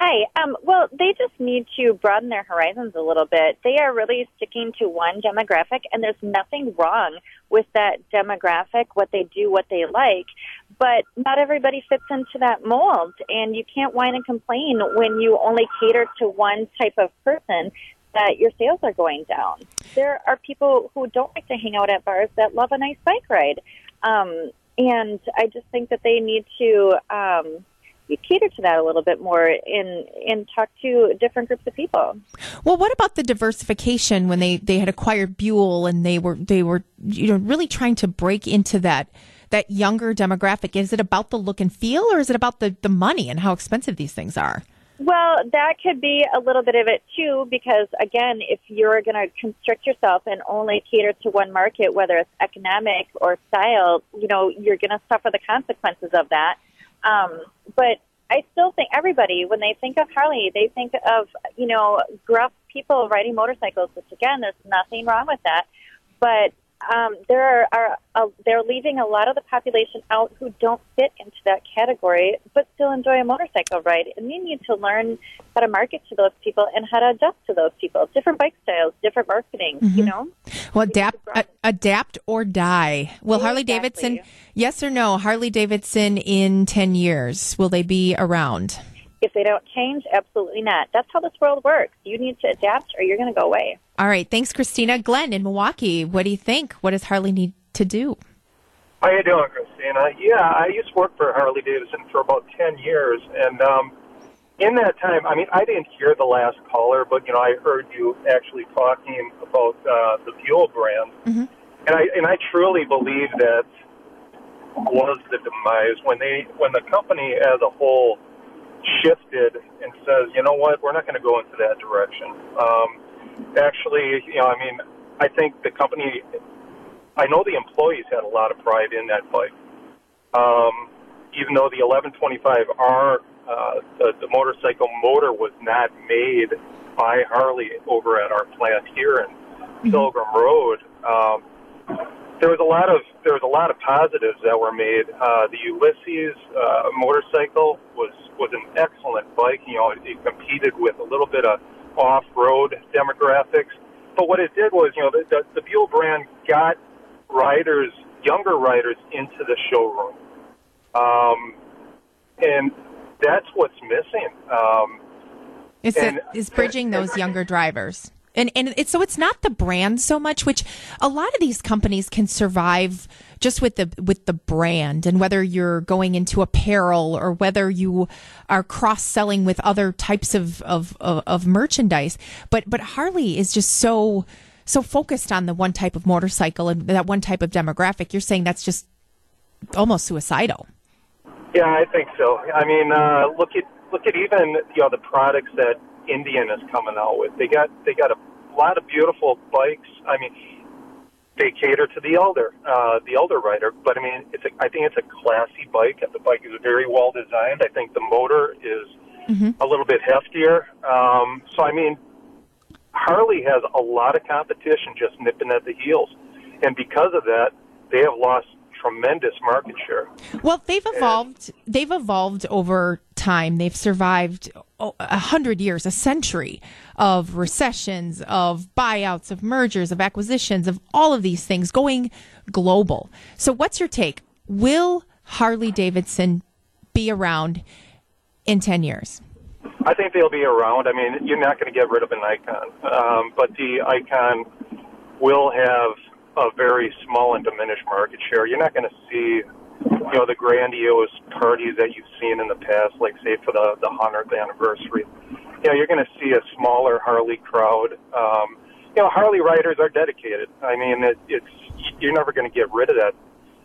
N: Hi. Um, well, they just need to broaden their horizons a little bit. They are really sticking to one demographic, and there's nothing wrong with that demographic, what they do, what they like. But not everybody fits into that mold, and you can't whine and complain when you only cater to one type of person that your sales are going down. There are people who don't like to hang out at bars that love a nice bike ride. Um, and I just think that they need to um, you cater to that a little bit more and and talk to different groups of people.
A: Well, what about the diversification when they they had acquired Buell and they were they were you know really trying to break into that that younger demographic? Is it about the look and feel, or is it about the the money and how expensive these things are?
N: Well, that could be a little bit of it too, because again, if you're going to constrict yourself and only cater to one market, whether it's economic or style, you know, you're going to suffer the consequences of that. Um, but I still think everybody, when they think of Harley, they think of, you know, gruff people riding motorcycles, which again, there's nothing wrong with that. But um, there are, are uh, they're leaving a lot of the population out who don't fit into that category, but still enjoy a motorcycle ride. And we need to learn how to market to those people and how to adjust to those people. Different bike styles, different marketing. Mm-hmm. You know.
A: Well, adapt, a, adapt or die. Will. Harley Davidson? Yes or no? Harley Davidson in ten years will they be around?
N: If they don't change, absolutely not. That's how this world works. You need to adapt or you're going to go away.
A: All right. Thanks, Christina. Glenn in Milwaukee, what do you think? What does Harley need to do?
O: How you doing, Christina? Yeah, I used to work for Harley Davidson for about 10 years, and um, in that time, I mean, I didn't hear the last caller, but, you know, I heard you actually talking about uh, the Buell brand, mm-hmm. and I and I truly believe that was the demise when they when the company as a whole shifted and says, you know what, we're not going to go into that direction. Um, actually, you know, I mean, I think the company, I know the employees had a lot of pride in that bike. Um, even though the 1125R, uh, the, the motorcycle motor was not made by Harley over at our plant here in mm-hmm. Pilgrim Road. Um, there was a lot of there was a lot of positives that were made. Uh, the Ulysses uh, motorcycle was was an excellent bike. You know, it, it competed with a little bit of off-road demographics. But what it did was, you know, the, the, the Buell brand got riders, younger riders, into the showroom, um, and that's what's missing. Um,
A: is, and, it, is bridging those younger drivers. And and it's so it's not the brand so much, which a lot of these companies can survive just with the with the brand and whether you're going into apparel or whether you are cross selling with other types of, of of of merchandise. But but Harley is just so so focused on the one type of motorcycle and that one type of demographic. You're saying that's just almost suicidal.
O: Yeah, I think so. I mean, uh, look at look at even you know the products that Indian is coming out with. They got they got a lot of beautiful bikes. I mean, they cater to the elder, uh, the elder rider. But I mean, it's a, I think it's a classy bike. And the bike is very well designed. I think the motor is
A: Mm-hmm.
O: a little bit heftier. Um, so I mean, Harley has a lot of competition just nipping at the heels, and because of that, they have lost tremendous market share.
A: Well, they've evolved. They've evolved over time. They've survived oh, a hundred years, a century of recessions, of buyouts, of mergers, of acquisitions, of all of these things going global. So, what's your take? Will Harley Davidson be around in ten years?
O: I think they'll be around. I mean, you're not going to get rid of an icon, um, but the icon will have a very small and diminished market share. You're not going to see, you know, the grandiose parties that you've seen in the past, like say for the the hundredth anniversary. You know, you're going to see a smaller Harley crowd. Um, you know, Harley riders are dedicated. I mean, it, it's you're never going to get rid of that.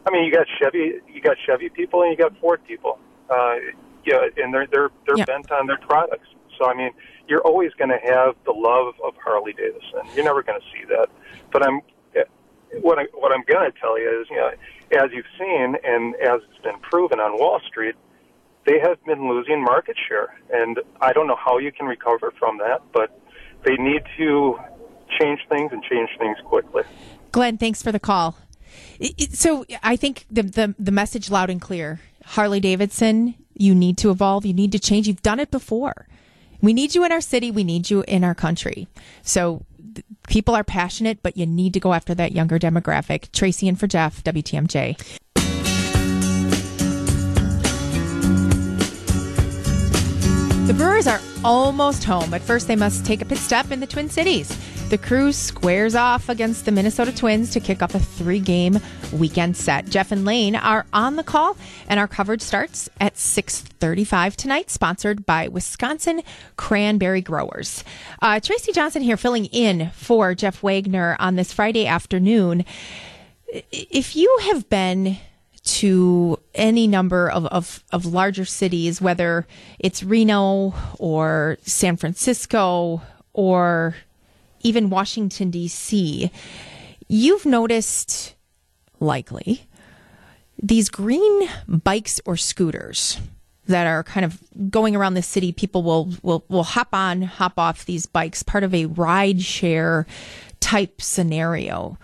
O: I mean, you got Chevy, you got Chevy people, and you got Ford people. Uh, yeah, and they're they're they're
A: Yeah.
O: bent on their products. So I mean, you're always going to have the love of Harley Davidson. You're never going to see that. But I'm what I what I'm going to tell you is, you know, as you've seen and as it's been proven on Wall Street, they have been losing market share, and I don't know how you can recover from that, but they need to change things and change things quickly.
A: Glenn, thanks for the call. So I think the, the the message loud and clear. Harley Davidson, you need to evolve. You need to change. You've done it before. We need you in our city. We need you in our country. So people are passionate, but you need to go after that younger demographic. Tracy and for Jeff, WTMJ. The Brewers are almost home, but first they must take a pit stop in the Twin Cities. The crew squares off against the Minnesota Twins to kick off a three game weekend set. Jeff and Lane are on the call, and our coverage starts at 6.35 tonight, sponsored by Wisconsin Cranberry Growers. Uh, Tracy Johnson here filling in for Jeff Wagner on this Friday afternoon. If you have been to any number of, of, of larger cities, whether it's Reno or San Francisco or even Washington, D.C., you've noticed likely these green bikes or scooters that are kind of going around the city. People will, will, will hop on, hop off these bikes, part of a ride share type scenario.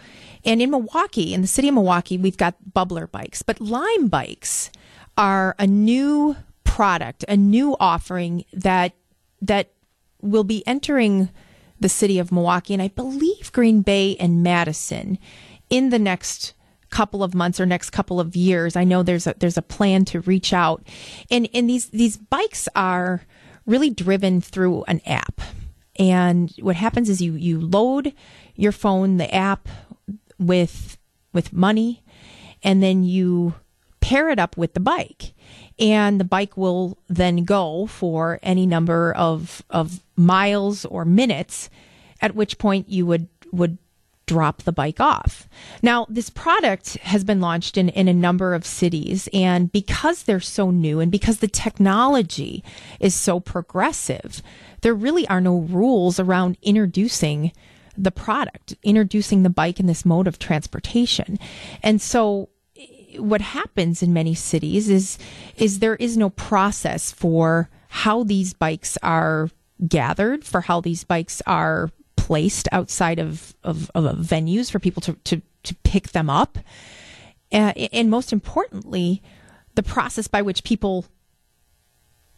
A: And in Milwaukee, in the city of Milwaukee, we've got Bublr bikes, but Lime bikes are a new product, a new offering that that will be entering the city of Milwaukee and I believe Green Bay and Madison in the next couple of months or next couple of years. I know there's a there's a plan to reach out. And and these these bikes are really driven through an app. And what happens is you you load your phone, the app with with money and then you pair it up with the bike and the bike will then go for any number of of miles or minutes at which point you would would drop the bike off. Now, this product has been launched in, in a number of cities, and because they're so new and because the technology is so progressive, there really are no rules around introducing the product, introducing the bike in this mode of transportation. And so what happens in many cities is is there is no process for how these bikes are gathered, for how these bikes are placed outside of, of, of venues for people to, to, to pick them up. Uh, and most importantly, the process by which people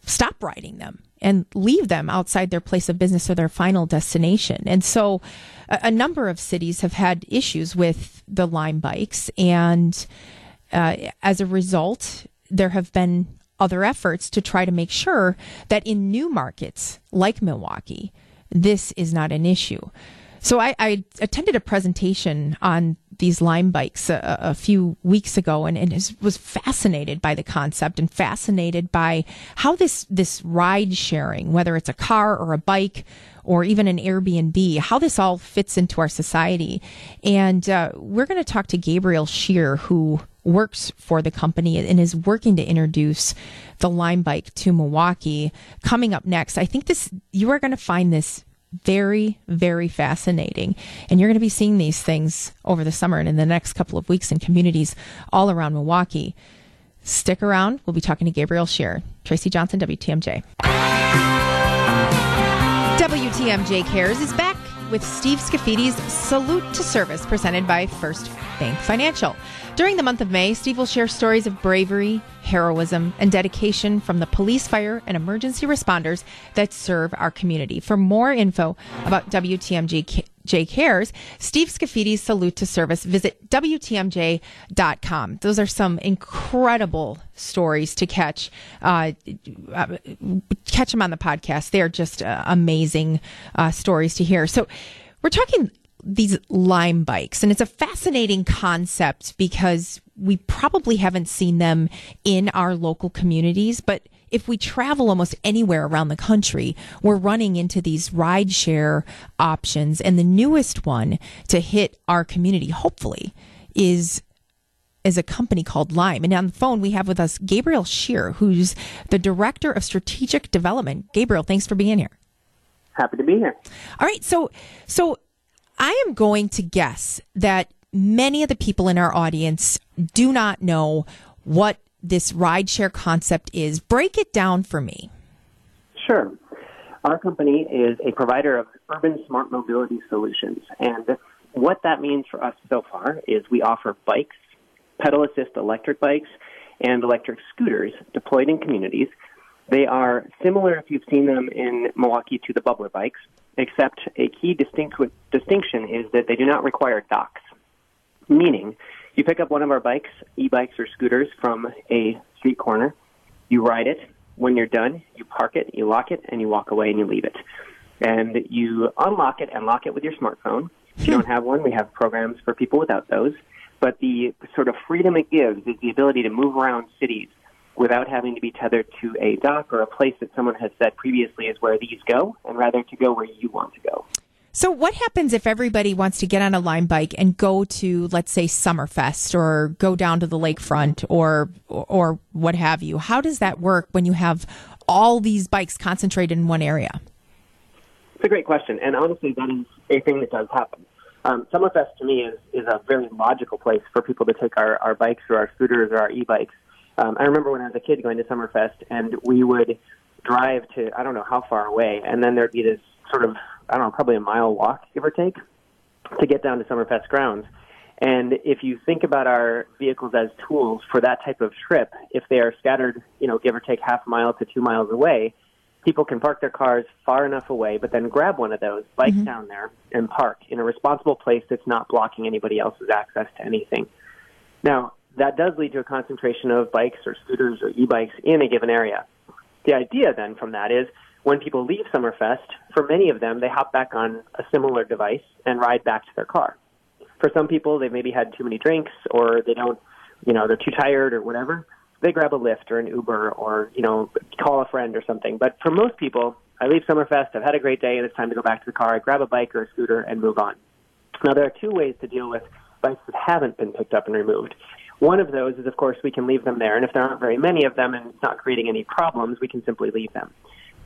A: stop riding them and leave them outside their place of business or their final destination. And so a, a number of cities have had issues with the Lime bikes. And uh, as a result, there have been other efforts to try to make sure that in new markets like Milwaukee, this is not an issue. So I, I attended a presentation on these Lime bikes a, a few weeks ago and, and was fascinated by the concept and fascinated by how this, this ride sharing, whether it's a car or a bike or even an Airbnb, how this all fits into our society. And uh, we're going to talk to Gabriel Shear, who works for the company and is working to introduce the Lime bike to Milwaukee. Coming up next, I think this you are going to find this very, very fascinating. And you're going to be seeing these things over the summer and in the next couple of weeks in communities all around Milwaukee. Stick around. We'll be talking to Gabriel Shear. Tracy Johnson, WTMJ. WTMJ Cares is back with Steve Scaffidi's Salute to Service presented by First Bank Financial. During the month of May, Steve will share stories of bravery, heroism, and dedication from the police, fire, and emergency responders that serve our community. For more info about WTMJ J Cares, Steve Scaffidi's Salute to Service, visit WTMJ.com. Those are some incredible stories to catch. Uh, catch them on the podcast. They are just uh, amazing uh, stories to hear. So we're talking these lime bikes and it's a fascinating concept because we probably haven't seen them in our local communities but if we travel almost anywhere around the country we're running into these ride share options and the newest one to hit our community hopefully is is a company called Lime. And on the phone, we have with us Gabriel Scheer, who's the Director of Strategic Development. Gabriel, thanks for being here.
P: Happy to be here.
A: All right. So, so I am going to guess that many of the people in our audience do not know what this rideshare concept is. Break it down for me.
P: Sure. Our company is a provider of urban smart mobility solutions. And what that means for us so far is we offer bikes, pedal assist electric bikes, and electric scooters deployed in communities. They are similar, if you've seen them in Milwaukee, to the Bublr bikes, except a key distinction is that they do not require docks. Meaning, you pick up one of our bikes, e-bikes or scooters from a street corner, you ride it. When you're done, you park it, you lock it, and you walk away and you leave it. And you unlock it and lock it with your smartphone. If you hmm. don't have one, we have programs for people without those. But the sort of freedom it gives is the ability to move around cities without having to be tethered to a dock or a place that someone has said previously is where these go, and rather to go where you want to go.
A: So, what happens if everybody wants to get on a Lime bike and go to, let's say, Summerfest, or go down to the lakefront, or or what have you? How does that work when you have all these bikes concentrated in one area?
P: It's a great question, and honestly, that is a thing that does happen. Um, Summerfest to me is is a very logical place for people to take our, our bikes or our scooters or our e-bikes um, I remember when I was a kid going to Summerfest, and we would drive to I don't know how far away, and then there'd be this sort of I don't know probably a mile walk, give or take, to get down to Summerfest grounds. And if you think about our vehicles as tools for that type of trip, if they are scattered, you know, give or take half a mile to two miles away, people can park their cars far enough away, but then grab one of those, bike mm-hmm. down there, and park in a responsible place that's not blocking anybody else's access to anything. Now, that does lead to a concentration of bikes or scooters or e-bikes in a given area. The idea then from that is when people leave Summerfest, for many of them, they hop back on a similar device and ride back to their car. For some people, they've maybe had too many drinks or they don't, you know, they're too tired or whatever. They grab a Lyft or an Uber or, you know, call a friend or something. But for most people, I leave Summerfest, I've had a great day, and it's time to go back to the car. I grab a bike or a scooter and move on. Now, there are two ways to deal with bikes that haven't been picked up and removed. One of those is, of course, we can leave them there, and if there aren't very many of them and it's not creating any problems, we can simply leave them.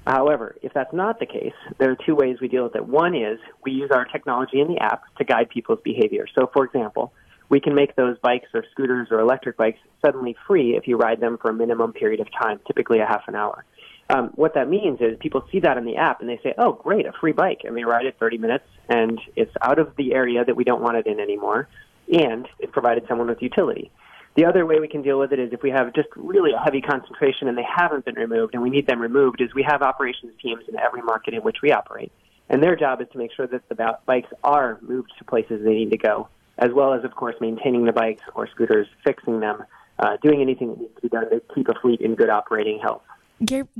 P: However, if that's not the case, there are two ways we deal with it. One is we use our technology in the app to guide people's behavior. So, for example, we can make those bikes or scooters or electric bikes suddenly free if you ride them for a minimum period of time, typically a half an hour. Um, what that means is people see that in the app and they say, oh, great, a free bike. And they ride it 30 minutes and it's out of the area that we don't want it in anymore and it provided someone with utility. The other way we can deal with it is if we have just really a heavy concentration and they haven't been removed and we need them removed is we have operations teams in every market in which we operate. And their job is to make sure that the bikes are moved to places they need to go, as well as, of course, maintaining the bikes or scooters, fixing them, uh, doing anything that needs to be done to keep a fleet in good operating health.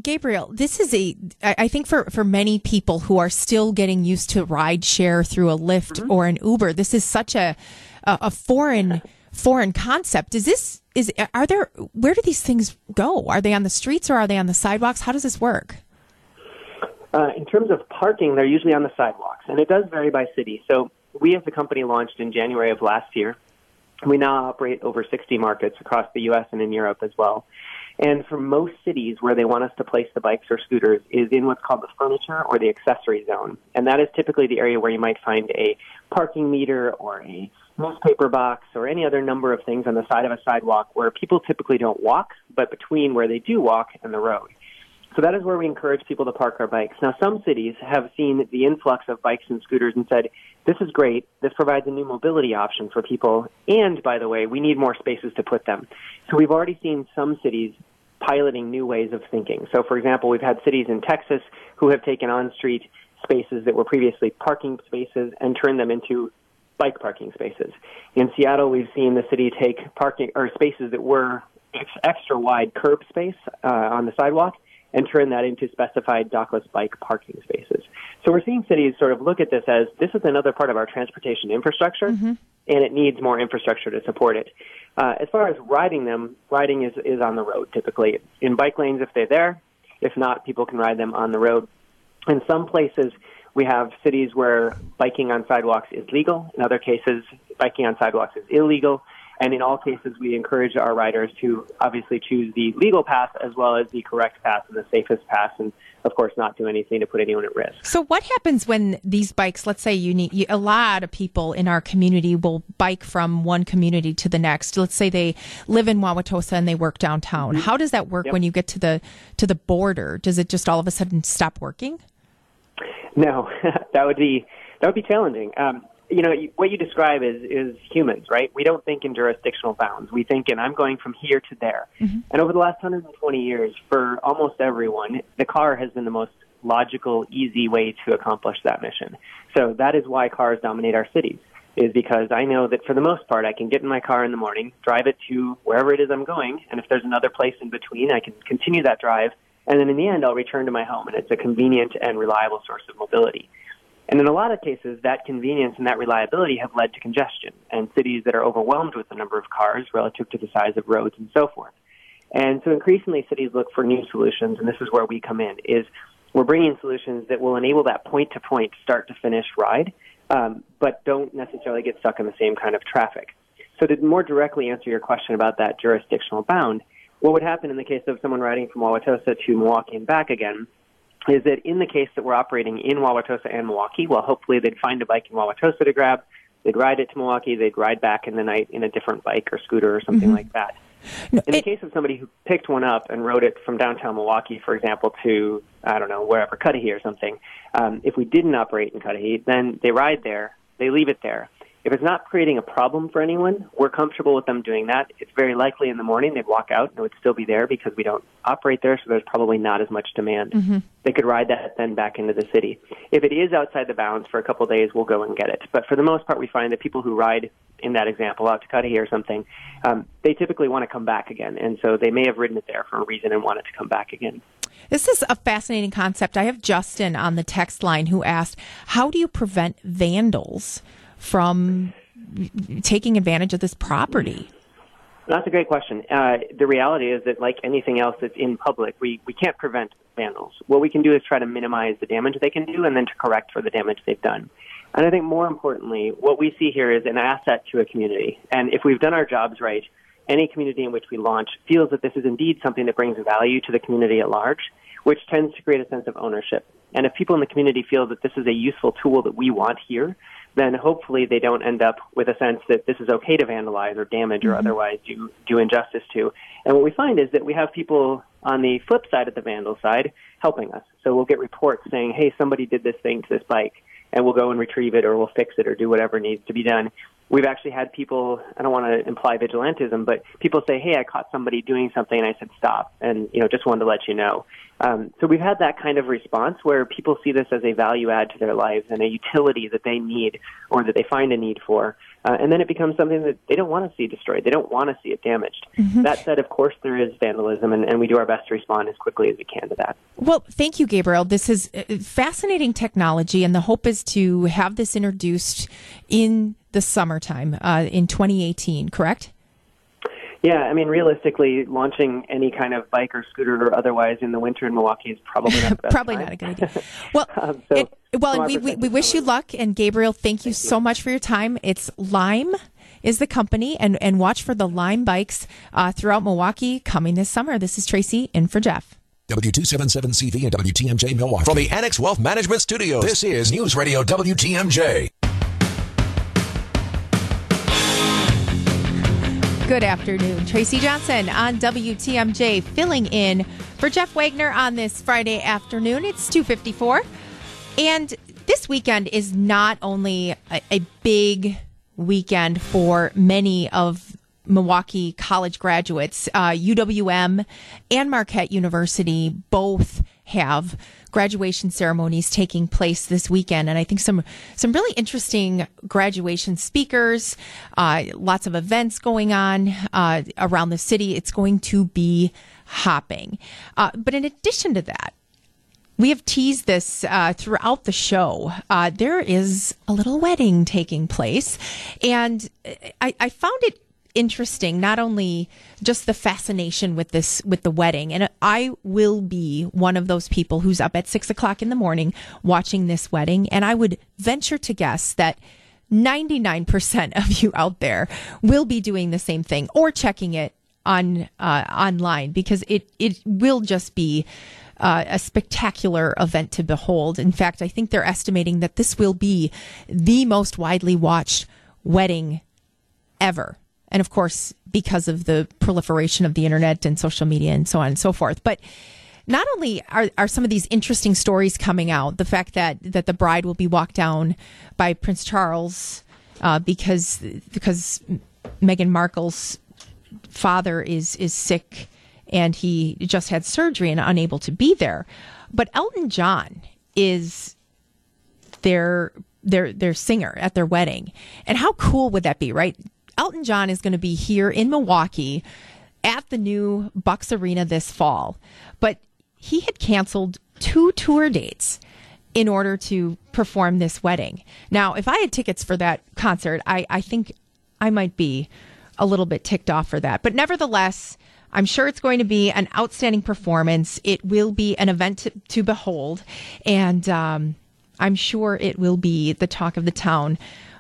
A: Gabriel, this is a, I think for, for many people who are still getting used to ride share through a Lyft
P: Mm-hmm.
A: or an Uber, this is such a, a, a foreign, foreign concept. Is this, is, are there, where do these things go? Are they on the streets or are they on the sidewalks? How does this work?
P: Uh, in terms of parking, they're usually on the sidewalks, and it does vary by city. So we, as a company, launched in January of last year. We now operate over 60 markets across the U.S. and in Europe as well. And for most cities where they want us to place the bikes or scooters is in what's called the furniture or the accessory zone. And that is typically the area where you might find a parking meter or a newspaper box or any other number of things on the side of a sidewalk where people typically don't walk, but between where they do walk and the road. So that is where we encourage people to park our bikes. Now, some cities have seen the influx of bikes and scooters and said, this is great. This provides a new mobility option for people. And by the way, we need more spaces to put them. So we've already seen some cities piloting new ways of thinking. So, for example, we've had cities in Texas who have taken on street spaces that were previously parking spaces and turned them into bike parking spaces. In Seattle, we've seen the city take parking or spaces that were ex- extra wide curb space uh, on the sidewalk and turn that into specified dockless bike parking spaces. So we're seeing cities sort of look at this as this is another part of our transportation infrastructure, and it needs more infrastructure to support it. Uh, as far as riding them, riding is, is on the road typically. In bike lanes if they're there. If not, people can ride them on the road. In some places, we have cities where biking on sidewalks is legal. In other cases, biking on sidewalks is illegal. And in all cases, we encourage our riders to obviously choose the legal path as well as the correct path and the safest path, and of course, not do anything to put anyone at risk.
A: So, what happens when these bikes? Let's say you need you, a lot of people in our community will bike from one community to the next. Let's say they live in Wauwatosa and they work downtown. Mm-hmm. How does that work
P: Yep.
A: when you get to the to the border? Does it just all of a sudden stop working?
P: No, *laughs* that would be that would be challenging. Um, you know, what you describe is is humans, right? We don't think in jurisdictional bounds. We think in I'm going from here to there. And over the last 120 years, for almost everyone, the car has been the most logical, easy way to accomplish that mission. So that is why cars dominate our cities. Is because I know that for the most part, I can get in my car in the morning, drive it to wherever it is I'm going, and if there's another place in between, I can continue that drive, and then in the end, I'll return to my home, and it's a convenient and reliable source of mobility. And in a lot of cases, that convenience and that reliability have led to congestion and cities that are overwhelmed with the number of cars relative to the size of roads and so forth. And so increasingly cities look for new solutions, and this is where we come in, is we're bringing solutions that will enable that point-to-point, start-to-finish ride, um, but don't necessarily get stuck in the same kind of traffic. So to more directly answer your question about that jurisdictional bound, what would happen in the case of someone riding from Wauwatosa to Milwaukee and back again is that in the case that we're operating in Wauwatosa and Milwaukee, well, hopefully they'd find a bike in Wauwatosa to grab, they'd ride it to Milwaukee, they'd ride back in the night in a different bike or scooter or something
A: Mhm.
P: like that. in the case of somebody who picked one up and rode it from downtown Milwaukee, for example, to I don't know wherever Cudahy or something, um, if we didn't operate in Cudahy, then they ride there, they leave it there. If it's not creating a problem for anyone, we're comfortable with them doing that. It's very likely in the morning they'd walk out and it would still be there because we don't operate there, so there's probably not as much demand.
A: Mm-hmm.
P: They could ride that then back into the city. If it is outside the bounds for a couple of days, we'll go and get it. But for the most part, we find that people who ride in that example out to Cudahy or something, um, they typically want to come back again, and so they may have ridden it there for a reason and want it to come back again.
A: This is a fascinating concept. I have Justin on the text line who asked, "How do you prevent vandals from taking advantage of this property?"
P: That's a great question. Uh, the reality is that, like anything else that's in public, we, we can't prevent vandals. What we can do is try to minimize the damage they can do and then to correct for the damage they've done. And I think more importantly, what we see here is an asset to a community. And if we've done our jobs right, any community in which we launch feels that this is indeed something that brings value to the community at large, which tends to create a sense of ownership. And if people in the community feel that this is a useful tool that we want here, then hopefully they don't end up with a sense that this is okay to vandalize or damage or mm-hmm. otherwise do, do injustice to. And what we find is that we have people on the flip side of the vandal side helping us. So we'll get reports saying, hey, somebody did this thing to this bike, and we'll go and retrieve it or we'll fix it or do whatever needs to be done. We've actually had people i don't want to imply vigilantism but people say hey i caught somebody doing something and i said stop and you know just wanted to let you know um, so we've had that kind of response where people see this as a value add to their lives and a utility that they need or that they find a need for uh, and then it becomes something that they don't want to see destroyed they don't want to see it damaged
A: Mhm.
P: that said of course there is vandalism and, and we do our best to respond as quickly as we can to that
A: Well, thank you, Gabriel. This is uh, fascinating technology, and the hope is to have this introduced in the summertime uh, in 2018, correct?
P: Yeah, I mean, realistically, launching any kind of bike or scooter or otherwise in the winter in Milwaukee is probably not the best
A: Probably
P: time.
A: not a good idea. Well, *laughs*
P: um, so,
A: it- well,
P: from
A: and
P: our
A: we, we, we wish you luck. And Gabriel, thank you so much for your time. It's Lime is the company, and, and watch for the Lime bikes uh, throughout Milwaukee coming this summer. This is Tracy in for Jeff.
H: W277CV and WTMJ Milwaukee. From the Annex Wealth Management Studios, this is News Radio WTMJ.
A: Good afternoon. Tracy Johnson on WTMJ filling in for Jeff Wagner on this Friday afternoon. It's 254. And this weekend is not only a, a big weekend for many of Milwaukee college graduates. Uh, UWM and Marquette University both have graduation ceremonies taking place this weekend, and I think some some really interesting graduation speakers, uh, lots of events going on uh, around the city. It's going to be hopping. Uh, but in addition to that, we have teased this uh, throughout the show. Uh, there is a little wedding taking place, and I, I found it interesting. Not only just the fascination with this with the wedding, and I will be one of those people who's up at six o'clock in the morning watching this wedding, and I would venture to guess that. 99% of you out there will be doing the same thing or checking it on uh, online because it it will just be uh, a spectacular event to behold. In fact, I think they're estimating that this will be the most widely watched wedding ever. And of course, because of the proliferation of the internet and social media and so on and so forth. But not only are, are some of these interesting stories coming out, the fact that, that the bride will be walked down by Prince Charles uh, because because Meghan Markle's father is is sick and he just had surgery and unable to be there. But Elton John is their their their singer at their wedding. And how cool would that be, right? Elton John is going to be here in Milwaukee at the new Bucks Arena this fall. But he had canceled two tour dates in order to perform this wedding. Now, if I had tickets for that concert, I, I think I might be a little bit ticked off for that. But nevertheless, I'm sure it's going to be an outstanding performance. It will be an event to, to behold. And um, I'm sure it will be the talk of the town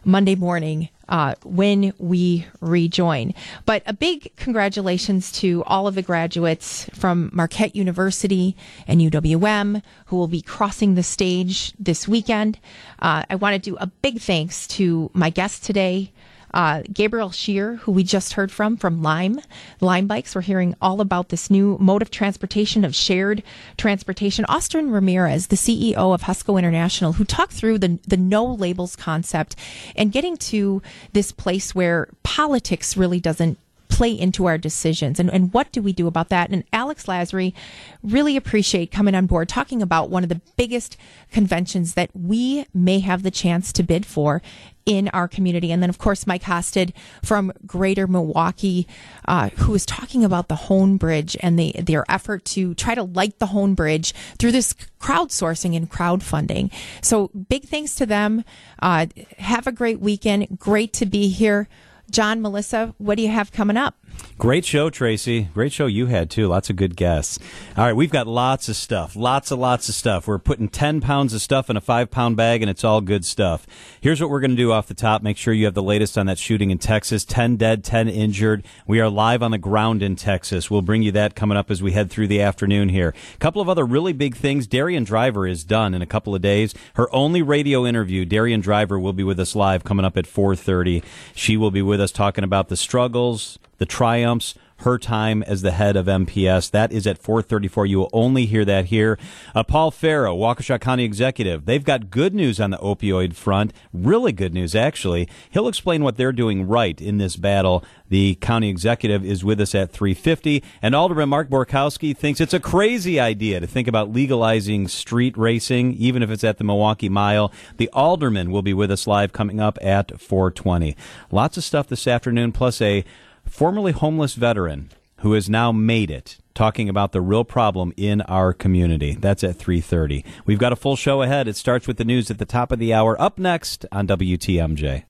A: Monday morning uh, when we rejoin. But a big congratulations to all of the graduates from Marquette University and UWM who will be crossing the stage this weekend. Uh, I want to do a big thanks to my guest today. Uh, Gabriel Scheer, who we just heard from from Lime, Lime Bikes. We're hearing all about this new mode of transportation of shared transportation. Austin Ramirez, the CEO of Husco International, who talked through the the no labels concept and getting to this place where politics really doesn't play into our decisions. And, and what do we do about that? And Alex Lasry really appreciate coming on board talking about one of the biggest conventions that we may have the chance to bid for in our community. And then of course Mike Hostad from greater milwaukee uh, who was talking about the Hoan Bridge and the, their effort to try to light the Hoan Bridge through this crowdsourcing and crowdfunding. So big thanks to them. Uh, have a great weekend. Great to be here John, Melissa, what do you have coming up?
Q: Great show, Tracy. Great show you had too. Lots of good guests. All right, we've got lots of stuff. Lots and lots of stuff. We're putting 10 pounds of stuff in a five pound bag, and it's all good stuff. Here's what we're going to do off the top. Make sure you have the latest on that shooting in Texas 10 dead, 10 injured. We are live on the ground in Texas. We'll bring you that coming up as we head through the afternoon here. A couple of other really big things. Darienne Driver is done in a couple of days. Her only radio interview, Darienne Driver, will be with us live coming up at 4:30. She will be with us talking about the struggles, the triumphs, her time as the head of MPS. That is at 434. You will only hear that here. Uh, Paul Farrow, Waukesha County Executive. They've got good news on the opioid front. Really good news, actually. He'll explain what they're doing right in this battle. The county executive is with us at 350. And Alderman Mark Borkowski thinks it's a crazy idea to think about legalizing street racing, even if it's at the Milwaukee Mile. The alderman will be with us live coming up at 420. Lots of stuff this afternoon, plus a formerly homeless veteran who has now made it talking about the real problem in our community. That's at 3:30. We've got a full show ahead. It starts with the news at the top of the hour. Up next on WTMJ.